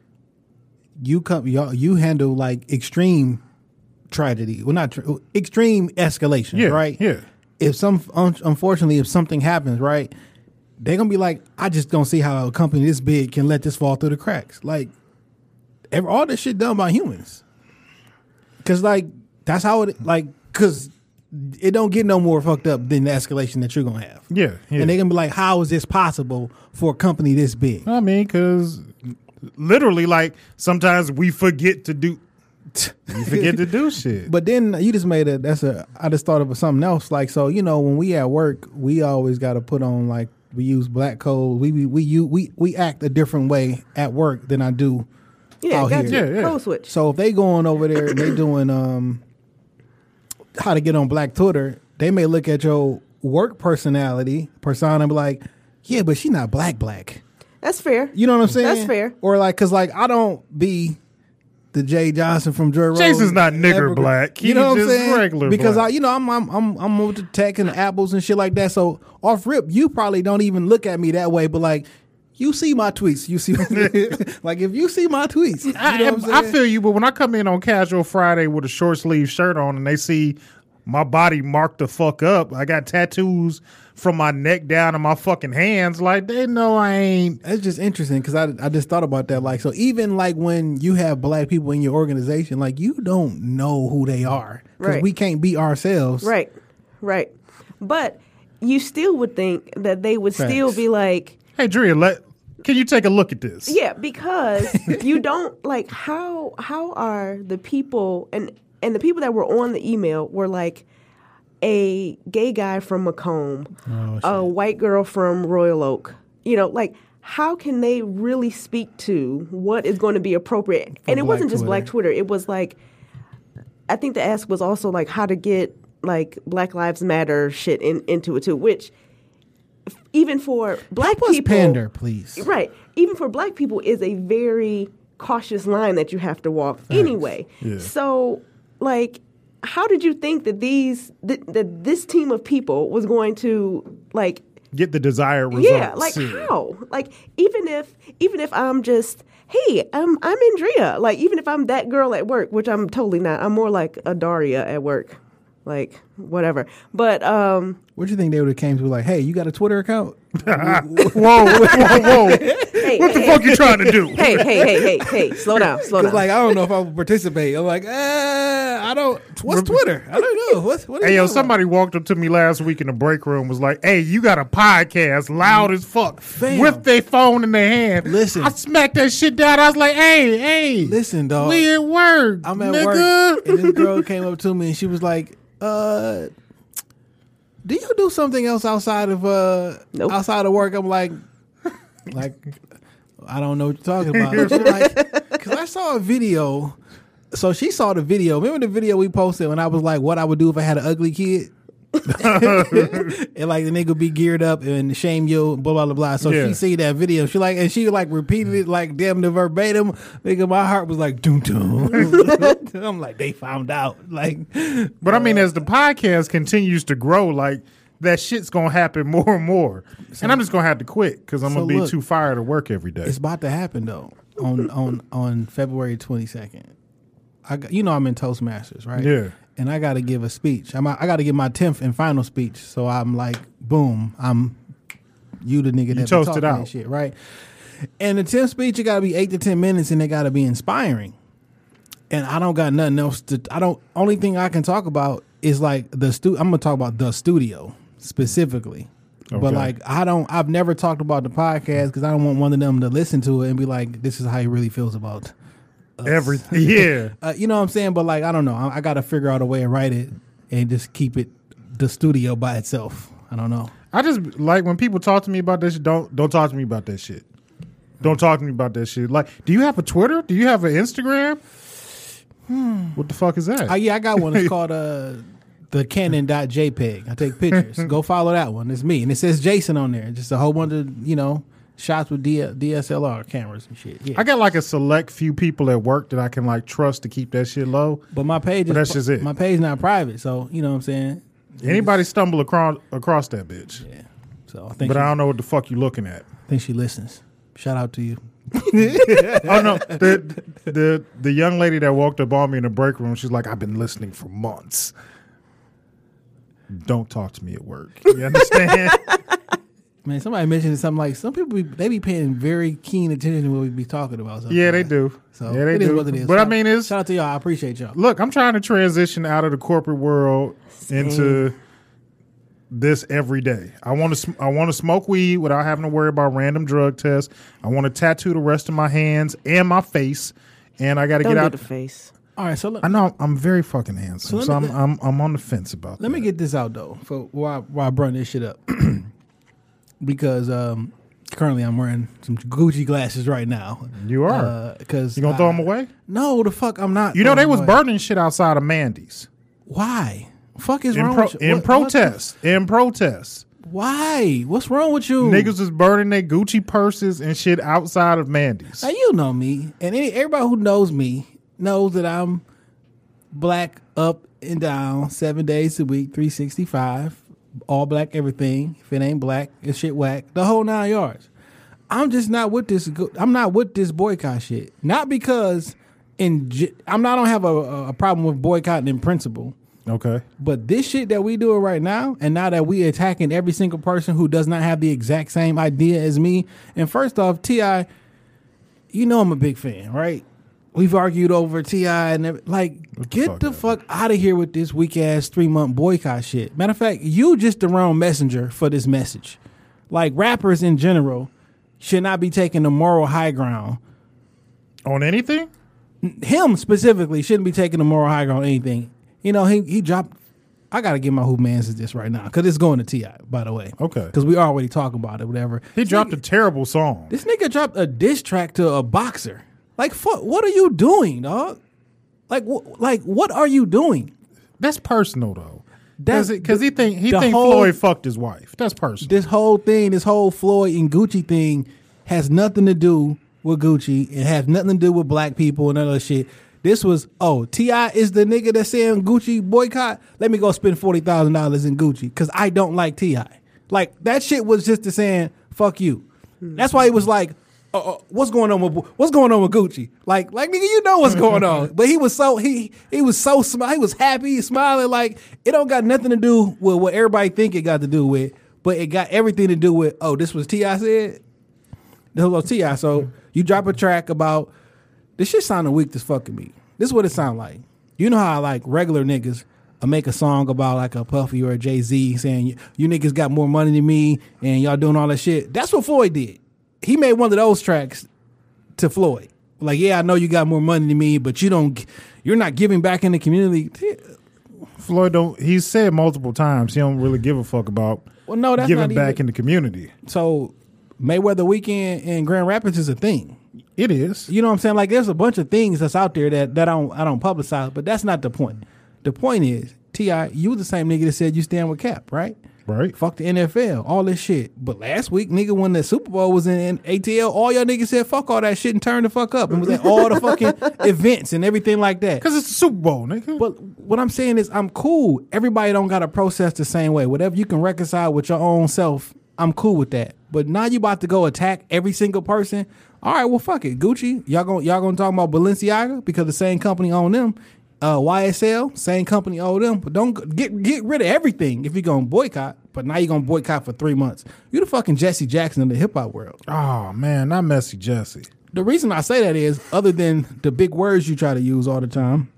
D: You come. You, you handle like extreme tragedy. Well, not tr- extreme escalation.
E: Yeah,
D: Right.
E: yeah.
D: If some, un- unfortunately, if something happens, right, they're gonna be like, I just don't see how a company this big can let this fall through the cracks. Like, ev- all this shit done by humans. Cause like that's how it like. Cause it don't get no more fucked up than the escalation that you're gonna have.
E: Yeah, yeah.
D: And they're gonna be like, how is this possible for a company this big?
E: I mean, because literally, like sometimes we forget to do. We forget to do shit.
D: But then you just made a that's a I just thought of something else. Like so, you know, when we at work, we always got to put on like we use black code. We we we you we we act a different way at work than I do.
F: Yeah,
D: out
F: got
D: here.
E: Yeah, yeah.
F: Code switch.
D: So if they going over there and they doing um how to get on Black Twitter, they may look at your work personality persona and be like, yeah, but she's not black black.
F: That's fair.
D: You know what I'm saying?
F: That's fair.
D: Or like, cause like I don't be the Jay Johnson from Joy Road.
E: Jason's not nigger
D: ever-
E: black.
D: You know what I'm saying?
E: regular
D: because
E: black.
D: I, you know, I'm I'm I'm I'm with the tech and apples and shit like that. So off rip, you probably don't even look at me that way. But like, you see my tweets. You see, like if you see my tweets, you know
E: I,
D: what I'm
E: I feel you, but when I come in on casual Friday with a short sleeve shirt on and they see my body marked the fuck up, I got tattoos from my neck down and my fucking hands, like they know I ain't.
D: It's just interesting because I, I just thought about that. Like, so even like when you have black people in your organization, like you don't know who they are because
F: Right.
D: we can't be ourselves.
F: Right, right. But you still would think that they would still be like,
E: Hey, Drea, let can you take a look at this?
F: yeah, because you don't like how how are the people and and the people that were on the email were like a gay guy from Macomb, oh, a white girl from Royal Oak. You know, like how can they really speak to what is going to be appropriate? and it wasn't just
D: Twitter.
F: Black Twitter. It was like I think the ask was also like how to get like Black Lives Matter shit in, into it too, which even for black
D: Help
F: people,
D: pander, please.
F: right? Even for black people, is a very cautious line that you have to walk anyway. So, like, how did you think that these th- that this team of people was going to like
E: Get the desired results.
F: yeah, like how? Like even if even if I'm just hey, I'm I'm Andrea. Like even if I'm that girl at work, which I'm totally not. I'm more like a Daria at work. Like whatever. But um,
D: What do you think they would have came to like, hey, you got a Twitter account?
E: whoa, whoa, whoa!
F: hey,
E: What the
F: hey,
E: fuck you trying to do?
F: Hey, hey, hey, hey, hey, slow down, slow down.
D: like I don't know if I would participate. I'm like, uh, I don't. What's Twitter? I don't know. What's what?
E: Hey yo,
D: talking
E: somebody walked up to me last week in the break room was like, "Hey, you got a podcast, loud as fuck,
D: Fam.
E: with their phone in their hand."
D: Listen.
E: I smacked that shit down. I was like, "Hey, hey,
D: Listen, dog.
E: we at work.
D: I'm at
E: nigga.
D: work, and this girl came up to me and she was like, "Uh, do you do something else outside of uh
F: Nope.
D: outside of work?" I'm like, like, I don't know what you're talking about. She's like, because I saw a video. So she saw the video. Remember the video we posted when I was like, "What I would do if I had an ugly kid." and like the nigga be geared up and shame you, blah blah blah blah. So
E: Yeah.
D: she see that video. She like and she like repeated it like damn the verbatim. Nigga, my heart was like doom doom. I'm like they found out. Like
E: But I mean, uh, as the podcast continues to grow, like that shit's gonna happen more and more, and I'm just gonna have to quit because I'm
D: So
E: gonna be
D: look,
E: too fired to work every day.
D: it's about to happen though on on on February 22nd. I got, you know I'm in Toastmasters, right?
E: Yeah.
D: And I got to give a speech. I'm I got to give my 10th and final speech. So I'm like, boom, I'm you the nigga that be
E: toasted out.
D: that shit, right? And the 10th speech, it got to be eight to 10 minutes, and it got to be inspiring. And I don't got nothing else to. I don't. Only thing I can talk about is like the stu. I'm gonna talk about the studio specifically.
E: Okay.
D: But like I don't. I've never talked about the podcast because I don't want one of them to listen to it and be like, "This is how he really feels about."
E: Everything, yeah.
D: Uh, you know what I'm saying? But like I don't know. I, I got to figure out a way to write it and just keep it the studio by itself. I don't know.
E: I just like when people talk to me about this. Don't don't talk to me about that shit. Don't talk to me about that shit. Like, do you have a Twitter? Do you have an Instagram? What the fuck is that?
D: Uh, yeah, I got one. It's called uh, the Canon.jpg. I take pictures. Go follow that one. It's me, and it says Jason on there. Just a whole bunch of you know shots with D- DSLR cameras and shit. Yeah.
E: I got like a select few people at work that I can like trust to keep that shit low.
D: but my page,
E: But
D: is,
E: that's just it.
D: My page not private, so you know what I'm saying.
E: Anybody stumble across across that bitch,
D: Yeah. So I think
E: but
D: she,
E: I don't know what the fuck you looking at.
D: I think she listens. Shout out to you.
E: oh no, the the the young lady that walked up on me in the break room, she's like, "I've been listening for months." Don't talk to me at work. You understand?
D: Man, somebody mentioned something like some people be, they be paying very keen attention to what we be talking about.
E: yeah, they do.
D: So
E: yeah, they
D: it is
E: do.
D: what it is.
E: But I mean, it's
D: shout out to y'all. I appreciate y'all.
E: look. I'm trying to transition out of the corporate world into this every day. I want to. I want to smoke weed without having to worry about random drug tests. I want to tattoo the rest of my hands and my face, and I got to get
F: do
E: out.
F: the face.
D: All right, so look,
E: I know I'm very fucking handsome,
D: So
E: so, I'm, I'm I'm on the fence about that.
D: Let me get this out though, for why why I brought this shit up, because um, currently I'm wearing some Gucci glasses right now.
E: You are.
D: because
E: You gonna throw them away?
D: No, the fuck I'm not.
E: You know they was
D: away.
E: burning shit outside of Mandy's
D: Why? Fuck is
E: in,
D: wrong
E: pro-
D: with you?
E: in
D: What- what the-
E: protest. In protest,
D: why? What's wrong with you?
E: niggas was burning their Gucci purses and shit outside of Mandy's.
D: Now you know me, and any, everybody who knows me knows that I'm black up and down seven days a week, three sixty five, all black everything. If it ain't black, it's shit whack. The whole nine yards. I'm just not with this. go- I'm not with this boycott shit. Not because in I'm not. I don't have a, a problem with boycotting in principle.
E: Okay,
D: But this shit that we doing right now, and now that we attacking every single person who does not have the exact same idea as me, and first off, Ti, you know I'm a big fan, right? We've argued over Ti and every- like,
E: the
D: get
E: fuck
D: the
E: out
D: fuck out of here with this weak ass three month boycott shit. Matter of fact, you just the wrong messenger for this message. Like rappers in general should not be taking the moral high ground
E: on anything?
D: him specifically shouldn't be taking the moral high ground on anything. You know, he he dropped. I gotta give my who man's this right now because it's going to Ti. By the way,
E: Okay.
D: because we already talking about it. Whatever.
E: He
D: This
E: dropped a terrible song.
D: This nigga dropped a diss track to a boxer. Like, fuck, what are you doing, dog? Like, wh- like, what are you doing?
E: That's personal though.
D: That's-
E: Because he think he
D: the
E: think
D: whole-
E: Floyd fucked his wife. That's personal.
D: This whole thing, this whole Floyd and Gucci thing, has nothing to do with Gucci. It has nothing to do with black people and other shit. This was oh Ti is the nigga that's saying Gucci boycott. Let me go spend forty thousand dollars in Gucci because I don't like Ti. Like that shit was just the saying fuck you. That's why he was like uh, uh, what's going on with what's going on with Gucci? Like, like nigga, you know what's going on. But he was so he he was so smile. He was happy, smiling. Like it don't got nothing to do with what everybody think it got to do with, but it got everything to do with. Oh, this was Ti said. This was Ti. So you drop a track about this shit sounding weak as fucking me. This is what it sound like. You know how I like regular niggas uh, make a song about like a Puffy or a Jay Z saying you niggas got more money than me and y'all doing all that shit. That's what Floyd did. He made one of those tracks to Floyd. Like, yeah, I know you got more money than me, but you don't. You're not giving back in the community.
E: Floyd don't. He said multiple times he don't really give a fuck about
D: Well, no, that's
E: giving back
D: even-
E: in the community.
D: So Mayweather weekend in Grand Rapids is a thing.
E: It is.
D: You know what I'm saying? Like there's a bunch of things that's out there that, that I don't I don't publicize, but that's not the point. The point is, Ti, you the same nigga that said you stand with Cap, right?
E: Right.
D: Fuck the NFL, all this shit. But last week, nigga, when the Super Bowl was in, ATL, all y'all niggas said fuck all that shit and turned the fuck up and was at all the fucking events and everything like that.
E: Because it's the Super Bowl, nigga.
D: But what I'm saying is, I'm cool. Everybody don't gotta process the same way. Whatever you can reconcile with your own self, I'm cool with that. But now you about to go attack every single person. All right, well, fuck it, Gucci. Y'all gonna y'all gonna talk about Balenciaga because the same company own them. Uh, YSL, same company own them. But don't get get rid of everything if you're gonna boycott. But now you're gonna boycott for three months. You're the fucking Jesse Jackson of the hip hop world.
E: oh man, not messy Jesse.
D: The reason I say that is, other than the big words you try to use all the time,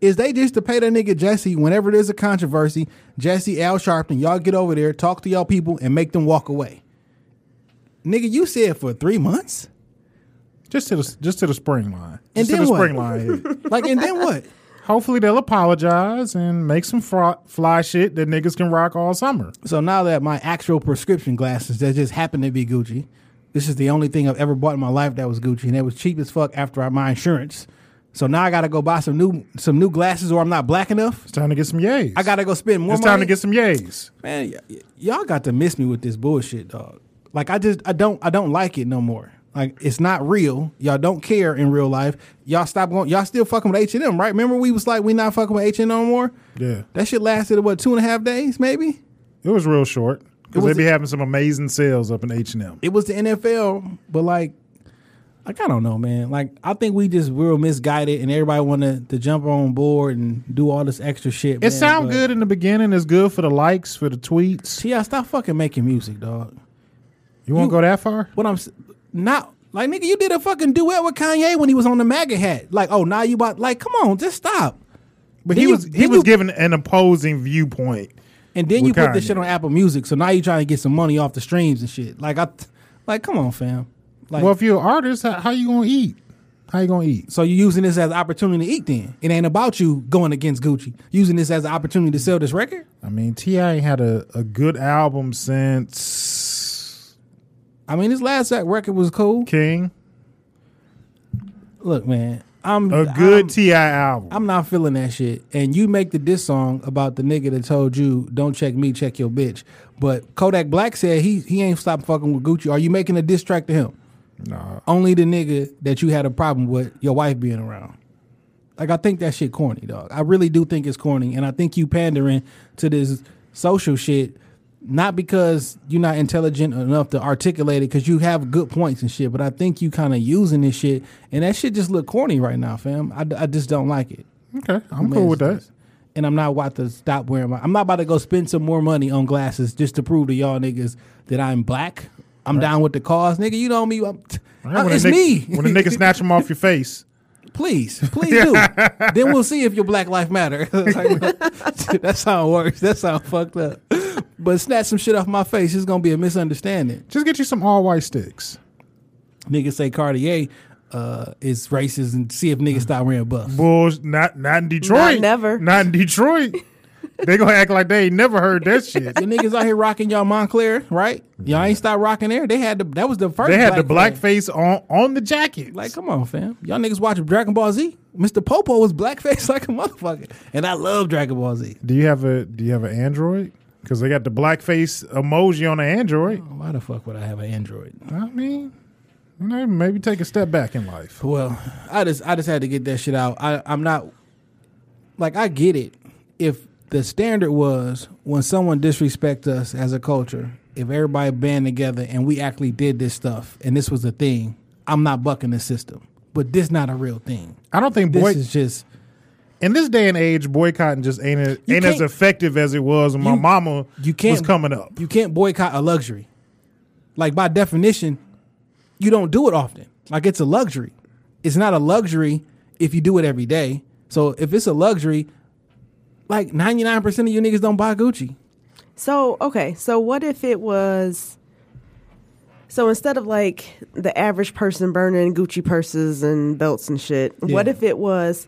D: is they just to pay that nigga Jesse whenever there's a controversy, Jesse Al Sharpton, y'all get over there, talk to y'all people, and make them walk away. Nigga, you said for three months?
E: Just to the just to the spring line.
D: And
E: Just to
D: then
E: the
D: what?
E: spring line. hit.
D: Like, and then what?
E: Hopefully they'll apologize and make some fro- fly shit that niggas can rock all summer.
D: So now that my actual prescription glasses that just happen to be Gucci, this is the only thing I've ever bought in my life that was Gucci, and it was cheap as fuck after I, my insurance. So now I gotta go buy some new some new glasses, or I'm not black enough.
E: It's time to get some yays.
D: I gotta go spend more
E: It's
D: money.
E: time to get some yays.
D: man, y- y- y'all got to miss me with this bullshit, dog. Like I just I don't I don't like it no more. Like it's not real. Y'all don't care in real life. Y'all stop going. Y'all still fucking with H and M, right? Remember we was like we not fucking with H and M no more.
E: Yeah.
D: That shit lasted what two and a half days, maybe.
E: It was real short. Because they be having some amazing sales up in H and M.
D: It was the NFL, but like, like I don't know, man. Like I think we just real misguided, and everybody wanted to jump on board and do all this extra shit.
E: It sound good in the beginning. It's good for the likes, for the tweets.
D: Yeah, stop fucking making music, dog.
E: You won't
D: You-
E: go that far?
D: What I'm not like, nigga, you did a fucking duet with Kanye when he was on the MAGA hat. Like, oh, now you about like, come on, just stop.
E: But
D: Then
E: he
D: you-
E: was he was
D: you-
E: giving an opposing viewpoint.
D: And then you put this shit on Apple Music, so now you trying to get some money off the streams and shit. Like, I, like, come on, fam. Like,
E: well, if you're an artist, how, how you gonna eat? How you gonna eat?
D: so you're using this as an opportunity to eat? Then it ain't about you going against Gucci. Using this as an opportunity to sell this record.
E: I mean, Ti ain't had a, a good album since
D: I mean, this last record was cool.
E: King.
D: Look, man, I'm
E: A good Ti album.
D: I'm not feeling that shit. And you make the diss song about the nigga that told you, don't check me, check your bitch. But Kodak Black said he he ain't stopped fucking with Gucci. Are you making a diss track to him?
E: nah,
D: Only the nigga that you had a problem with your wife being around. Like I think that shit corny, dog. I really do think it's corny. And I think you pandering to this social shit, not because you're not intelligent enough to articulate it, because you have good points and shit, but I think you kind of using this shit, and that shit just look corny right now, fam. I, I just don't like it.
E: okay, I'm cool with that.
D: And I'm not about to stop wearing my. I'm not about to go spend some more money on glasses just to prove to y'all niggas that I'm black. I'm down with the cause, nigga. You know me. I'm,
E: Right, when uh, a
D: it's
E: nigga-
D: me.
E: when a nigga snatch them off your face.
D: Please, please do. then we'll see if your Black Life Matter. Like, that's how it works. That's how fucked up. But snatch some shit off my face. It's gonna be a misunderstanding.
E: Just get you some all white sticks.
D: Niggas say Cartier uh, is racist, and see if niggas stop wearing buffs.
E: Bulls, not not in Detroit.
F: never.
E: Not in Detroit. They gonna act like they ain't never heard that shit.
D: The niggas out here rocking y'all Moncler, right? Y'all ain't stop rocking there. They had the that was the first.
E: They had the
D: black
E: black
D: flag.
E: face on on the jacket.
D: Like, come on, fam. Y'all niggas watch Dragon Ball Z. Mr. Popo was blackface like a motherfucker, and I love Dragon Ball Z.
E: do you have a Do you have an Android? Because they got the blackface emoji on the Android.
D: Oh, why the fuck would I have an Android?
E: I mean, you know, maybe take a step back in life.
D: Well, I just I just had to get that shit out. I I'm not like I get it. If the standard was when someone disrespect us as a culture, if everybody band together and we actually did this stuff and this was a thing, I'm not bucking the system. But this not a real thing.
E: I don't think
D: This is just
E: in this day and age, boycotting just ain't a, ain't as effective as it was when my
D: You-
E: mama
D: you can't
E: was coming up.
D: You can't boycott a luxury. Like by definition, you don't do it often. Like it's a luxury. It's not a luxury if you do it every day. So if it's a luxury, like 99% of you niggas don't buy Gucci.
F: So okay, so what if it was? So instead of like the average person burning Gucci purses and belts and shit, what if it was?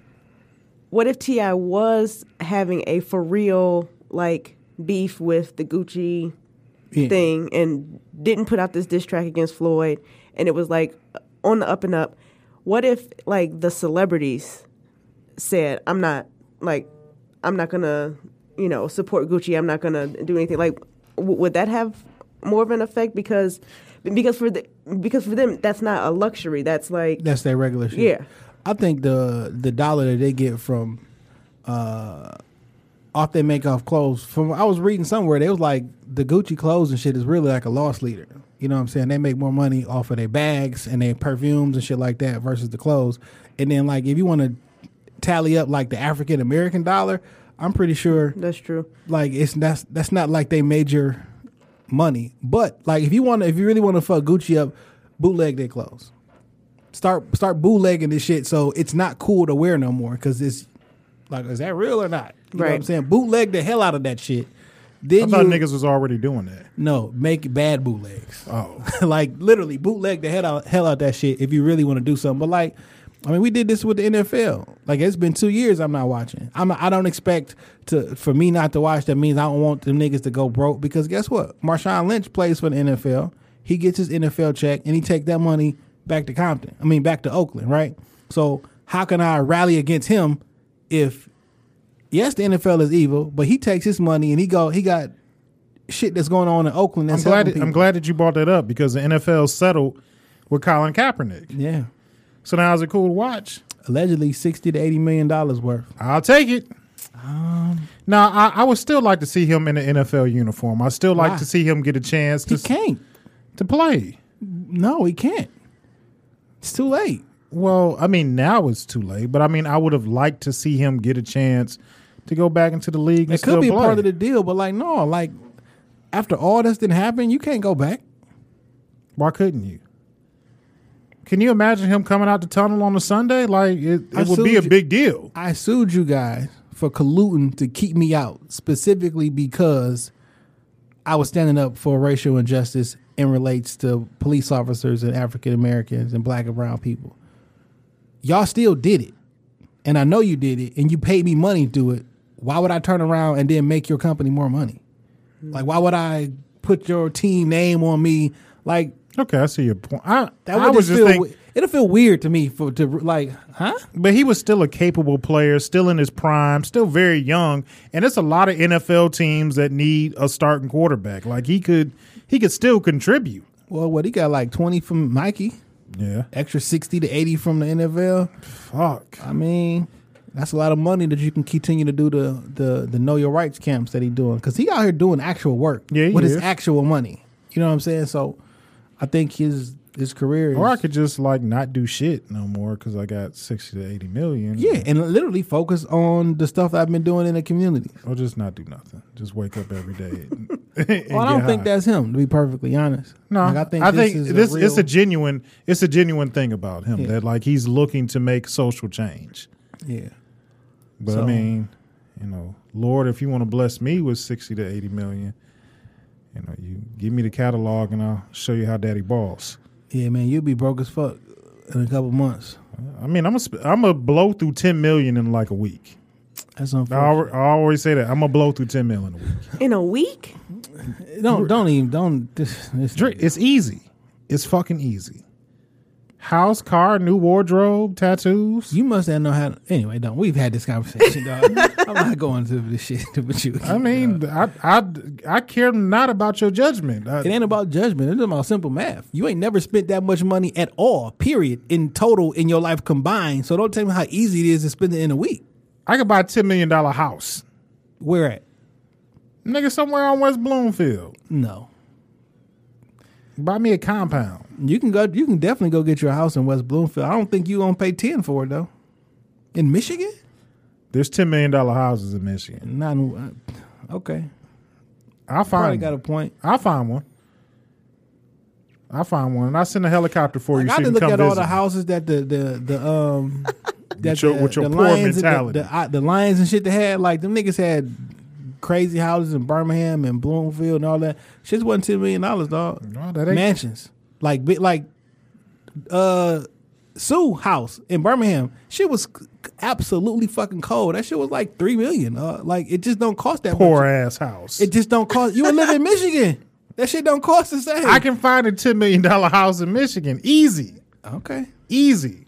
F: What if Ti was having a for real like beef with the Gucci
D: Yeah.
F: thing and didn't put out this diss track against Floyd, and it was like on the up and up? What if like the celebrities said, "I'm not like, I'm not gonna, you know, support Gucci. I'm not gonna do anything." Like, w- would that have more of an effect because because for the because for them that's not a luxury. That's like
D: That's their regular shit.
F: Yeah.
D: I think the the dollar that they get from uh off they make off clothes from I was reading somewhere they was like the Gucci clothes and shit is really like a loss leader. You know what I'm saying? They make more money off of their bags and their perfumes and shit like that versus the clothes. And then like if you want to tally up like the African American dollar, I'm pretty sure
F: that's true.
D: like it's that's that's not like they major money. But like if you want to if you really want to fuck Gucci up, bootleg their clothes. Start start bootlegging this shit so it's not cool to wear no more because it's like is that real or not? You know what I'm saying? Bootleg the hell out of that shit.
E: I
D: Then
E: thought
D: you
E: niggas was already doing that.
D: no make bad bootlegs.
E: Oh,
D: like literally bootleg the hell out hell out that shit if you really want to do something. But like, I mean, we did this with the NFL. Like it's been two years. I'm not watching. I'm. I don't expect to for me not to watch. That means I don't want them niggas to go broke because guess what? Marshawn Lynch plays for the NFL. He gets his NFL check and he take that money back to Compton. I mean back to Oakland, right? So how can I rally against him if yes the NFL is evil, but he takes his money and he go he got shit that's going on in Oakland.
E: I'm glad.
D: helping
E: I'm glad that you brought that up because the NFL settled with Colin Kaepernick.
D: Yeah.
E: So now is it cool to watch?
D: allegedly sixty to eighty million dollars worth.
E: I'll take it.
D: Um,
E: now, I, I would still like to see him in an NFL uniform. I still like
D: Why?
E: to see him get a chance to
D: He can't.
E: to play.
D: No, he can't. It's too late.
E: Well, I mean, now it's too late, but I mean, I would have liked to see him get a chance to go back into the league. And
D: It could be
E: play.
D: part of the deal, but like no, like after all this didn't happen, you can't go back.
E: Why couldn't you? Can you imagine him coming out the tunnel on a Sunday? Like it, it would be a
D: you.
E: big deal.
D: I sued you guys for colluding to keep me out, specifically because I was standing up for racial injustice and relates to police officers and African Americans and black and brown people. Y'all still did it. And I know you did it and you paid me money to do it. Why would I turn around and then make your company more money? Like why would I put your team name on me? Like
E: Okay, I see your point. I,
D: that
E: I
D: would
E: was
D: just feel
E: think,
D: it'll feel weird to me for to like, huh?
E: but he was still a capable player, still in his prime, still very young, and it's a lot of NFL teams that need a starting quarterback. Like he could, he could still contribute.
D: Well, what he got like 20 from Nike,
E: Yeah,
D: extra 60 to 80 from the NFL.
E: fuck.
D: I mean, that's a lot of money that you can continue to do the the, the know your rights camps that he doing cuz he out here doing actual work
E: Yeah, he
D: with his
E: is.
D: actual money. You know what I'm saying? So I think his his career is
E: Or I could just like not do shit no more because I got sixty to eighty million.
D: yeah, and literally focus on the stuff I've been doing in the community.
E: or just not do nothing. Just wake up every day. and-
D: Well, I don't think
E: high.
D: that's him, to be perfectly honest.
E: No,
D: Like,
E: I think I
D: this
E: think
D: is a
E: this it's a genuine it's a genuine thing about him
D: Yeah.
E: that like he's looking to make social change.
D: yeah.
E: But I mean, you know, Lord, if you want to bless me with sixty to eighty million, you know, you give me the catalog and I'll show you how Daddy balls.
D: Yeah, man, you'll be broke as fuck in a couple months.
E: I mean, I'm a sp- I'm a blow through ten million in like a week.
D: That's
E: I,
D: unfortunate.
E: al- I always say that I'm gonna blow through ten million in a week.
F: In a week?
D: Don't don't even don't this, this
E: Dre, It's easy. It's fucking easy. House, car, new wardrobe, tattoos.
D: You must have know how. To, anyway, don't. We've had this conversation, dog. I'm not going to this shit with you.
E: I mean, I, I I care not about your judgment. I-
D: it ain't about judgment. It's about simple math. You ain't never spent that much money at all. Period. In total, in your life combined. So don't tell me how easy it is to spend it in a week.
E: I could buy a ten million dollar house,
D: Where at?
E: nigga, somewhere on West Bloomfield.
D: No,
E: Buy me a compound.
D: You can go. You can definitely go get your house in West Bloomfield. I don't think you gonna pay ten for it though. In Michigan,
E: There's ten million dollar houses in Michigan.
D: not uh, okay.
E: I'll
D: Probably
E: find
D: got a point.
E: I'll find one. I'll find one, and I'll send a helicopter for you.
D: I
E: so
D: got
E: you
D: look at all the houses that the the the um that
E: With your-
D: the,
E: with your
D: the
E: poor
D: lions and
E: mentality.
D: The, the, the lions and shit they had like them niggas had crazy houses in Birmingham and Bloomfield and all that. Shit wasn't ten million dollars, dog.
E: No, that ain't-
D: Mansions like like uh Suh house in Birmingham. Shit was absolutely fucking cold. That shit was like three million. Uh, like it just don't cost that
E: poor
D: much.
E: ass house.
D: It just don't cost. You would live in Michigan. That shit don't cost the same.
E: I can find a ten million dollar house in Michigan, easy,
D: okay.
E: easy.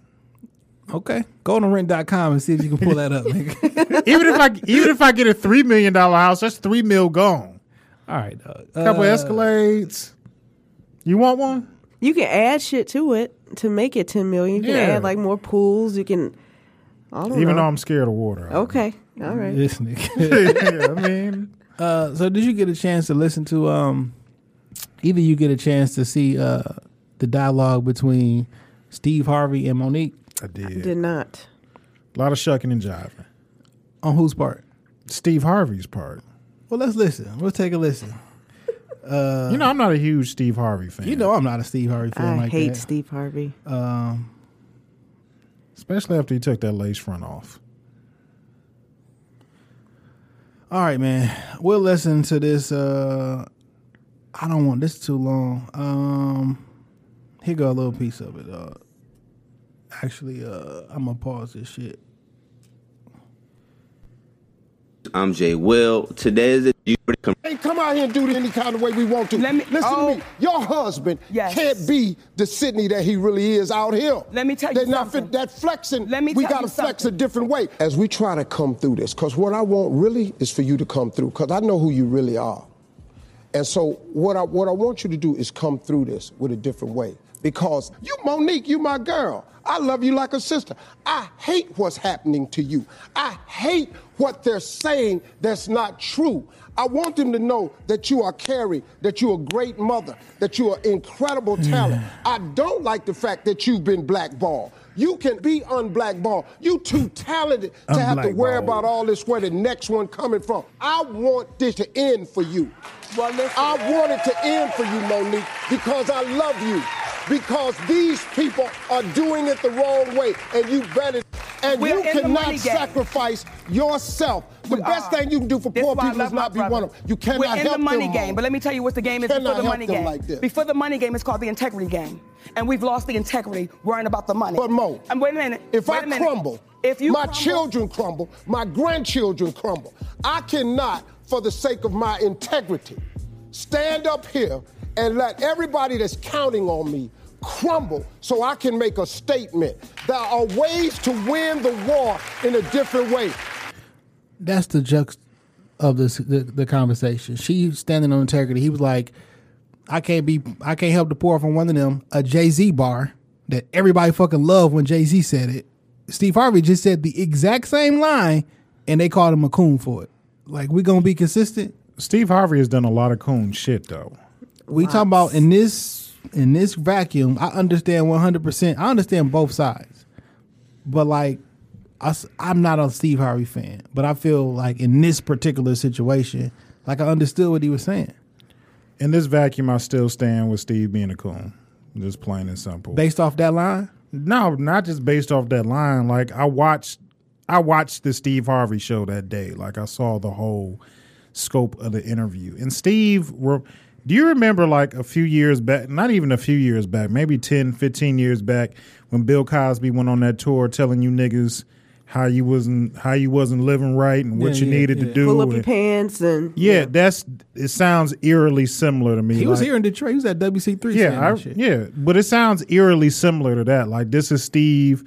D: Okay. Go on to rent.com and see if you can pull that up, nigga.
E: even if I even if I get a three million dollar house, that's three mil gone.
D: All right, dog.
E: A couple
D: Uh,
E: Escalades. You want one?
F: You can add shit to it to make it ten million. You can
E: Yeah.
F: add like more pools. You can. I don't
E: Even
F: know.
E: though I'm scared of water.
F: okay, all right.
D: This nigga.
E: yeah, I mean,
D: uh, so did you get a chance to listen to um either you get a chance to see uh the dialogue between Steve Harvey and Monique
E: I did.
F: I Did not.
E: A lot of shucking and jiving.
D: on whose part?
E: Steve Harvey's part.
D: Well, let's listen. Let's take a listen.
E: You know, I'm not a huge Steve Harvey fan.
D: You know I'm not a Steve Harvey fan
F: I
D: like
F: hate
D: that.
F: Steve Harvey.
D: Um
E: especially after he took that lace front off.
D: all right, man. We'll listen to this uh I don't want this too long. Um here go a little piece of it, uh actually uh I'm gonna pause this shit.
G: I'm Jay Will. Today is the
B: Ain't come out here and do it any kind of way we want to.
H: Let me-
B: Listen
H: oh.
B: to me. Oh. Your husband
H: Yes.
B: can't be the Sidney that he really is out here.
H: Let me tell you
B: They're not
H: something.
B: fit- that flexing,
H: Let me
B: we
H: tell
B: gotta
H: you
B: flex a different way. As we try to come through this, because what I want really is for you to come through, because I know who you really are. And so what I what I want you to do is come through this with a different way. Because you Monique, you my girl. I love you like a sister. I hate what's happening to you. I hate what they're saying that's not true. I want them to know that you are Carrie, that you're a great mother, that you're incredible mm. talent. I don't like the fact that you've been blackballed. You can be unblackballed. You too talented to have to worry about all this where the next one coming from. I want this to end for you.
H: Well, listen.
B: I want it to end for you, Monique, because I love you. Because these people are doing it the wrong way, and you better. And
H: We're
B: you cannot
H: game.
B: sacrifice yourself. The
H: We
B: best
H: are.
B: thing you can do for
H: This
B: poor people is not be one of them. You cannot
H: We're in
B: help
H: the money
B: them
H: game, but let me tell you what the game is before the money game.
B: like this.
H: Before the money game, it's called the integrity game, and we've lost the integrity worrying about the money.
B: But Mo,
H: and wait a minute.
B: If
H: wait
B: I
H: minute.
B: crumble,
H: if you
B: my
H: crumble-
B: children crumble, my grandchildren crumble. I cannot, for the sake of my integrity, stand up here and let everybody that's counting on me crumble so I can make a statement. There are ways to win the war in a different way.
D: that's the juxt of this the, the conversation. She standing on integrity. He was like, I can't be I can't help to pour from one of them a Jay Z bar that everybody fucking loved when Jay Z said it. Steve Harvey just said the exact same line, and they called him a coon for it. Like we gonna be consistent.
E: Steve Harvey has done a lot of coon shit though.
D: We talking about in this in this vacuum. I understand one hundred percent. I understand both sides, but like I, am not a Steve Harvey fan. But I feel like in this particular situation, like I understood what he was saying
E: In this vacuum, I still stand with Steve being a coon. Just plain and simple.
D: based off that line.
E: No, not just based off that line. Like I watched, I watched the Steve Harvey show that day. Like I saw the whole scope of the interview. And Steve, were, do you remember like a few years back? Not even a few years back, maybe 10, 15 years back, when Bill Cosby went on that tour telling you niggas how you wasn't how you wasn't living right and what
D: Yeah,
E: you
D: yeah,
E: needed
D: yeah.
E: to do.
F: Pull up your pants and
E: yeah, that's it. Sounds eerily similar to me.
D: He was here in Detroit. He was at WC three.
E: yeah, I,
D: shit.
E: yeah, but it sounds eerily similar to that. Like this is Steve,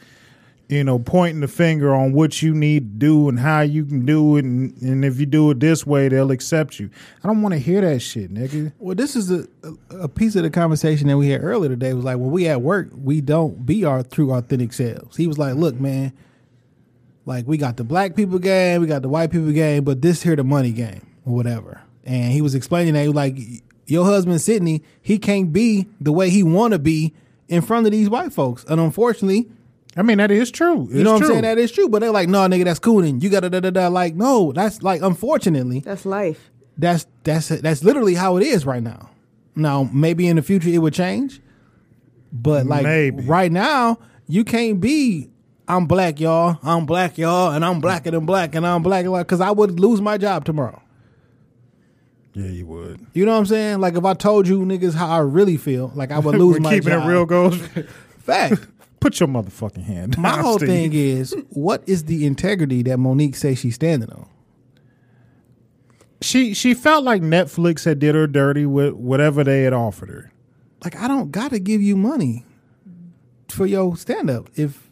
E: you know, pointing the finger on what you need to do and how you can do it, and, and if you do it this way, they'll accept you. I don't want to hear that shit, nigga.
D: Well, this is a, a piece of the conversation that we had earlier today. Was like when we at work, we don't be our true authentic selves. He was like, "Look, man, like we got the black people game, we got the white people game, but this here the money game or whatever." And he was explaining that he was like your husband Sidney, he can't be the way he want to be in front of these white folks. And unfortunately,
E: I mean, that is true.
D: you know what I'm saying? That is true. But they're like, no, nigga, that's cool. And you got to da da da. Like, no, that's like, unfortunately,
F: That's life.
D: that's that's that's literally how it is right now. Now, maybe in the future it would change, but like
E: Maybe.
D: right now, you can't be. I'm black, y'all. I'm black, y'all, and I'm blacker than black, and I'm black, because I would lose my job tomorrow.
E: Yeah, you would.
D: You know what I'm saying? Like if I told you niggas how I really feel, like I would lose
E: We're
D: my
E: keeping
D: job.
E: it real goes.
D: Fact.
E: Put your motherfucking hand.
D: My whole
E: Steve.
D: thing is, what is the integrity that Monique says she's standing on?
E: she she felt like Netflix had did her dirty with whatever they had offered her.
D: Like I don't gotta give you money for your stand up if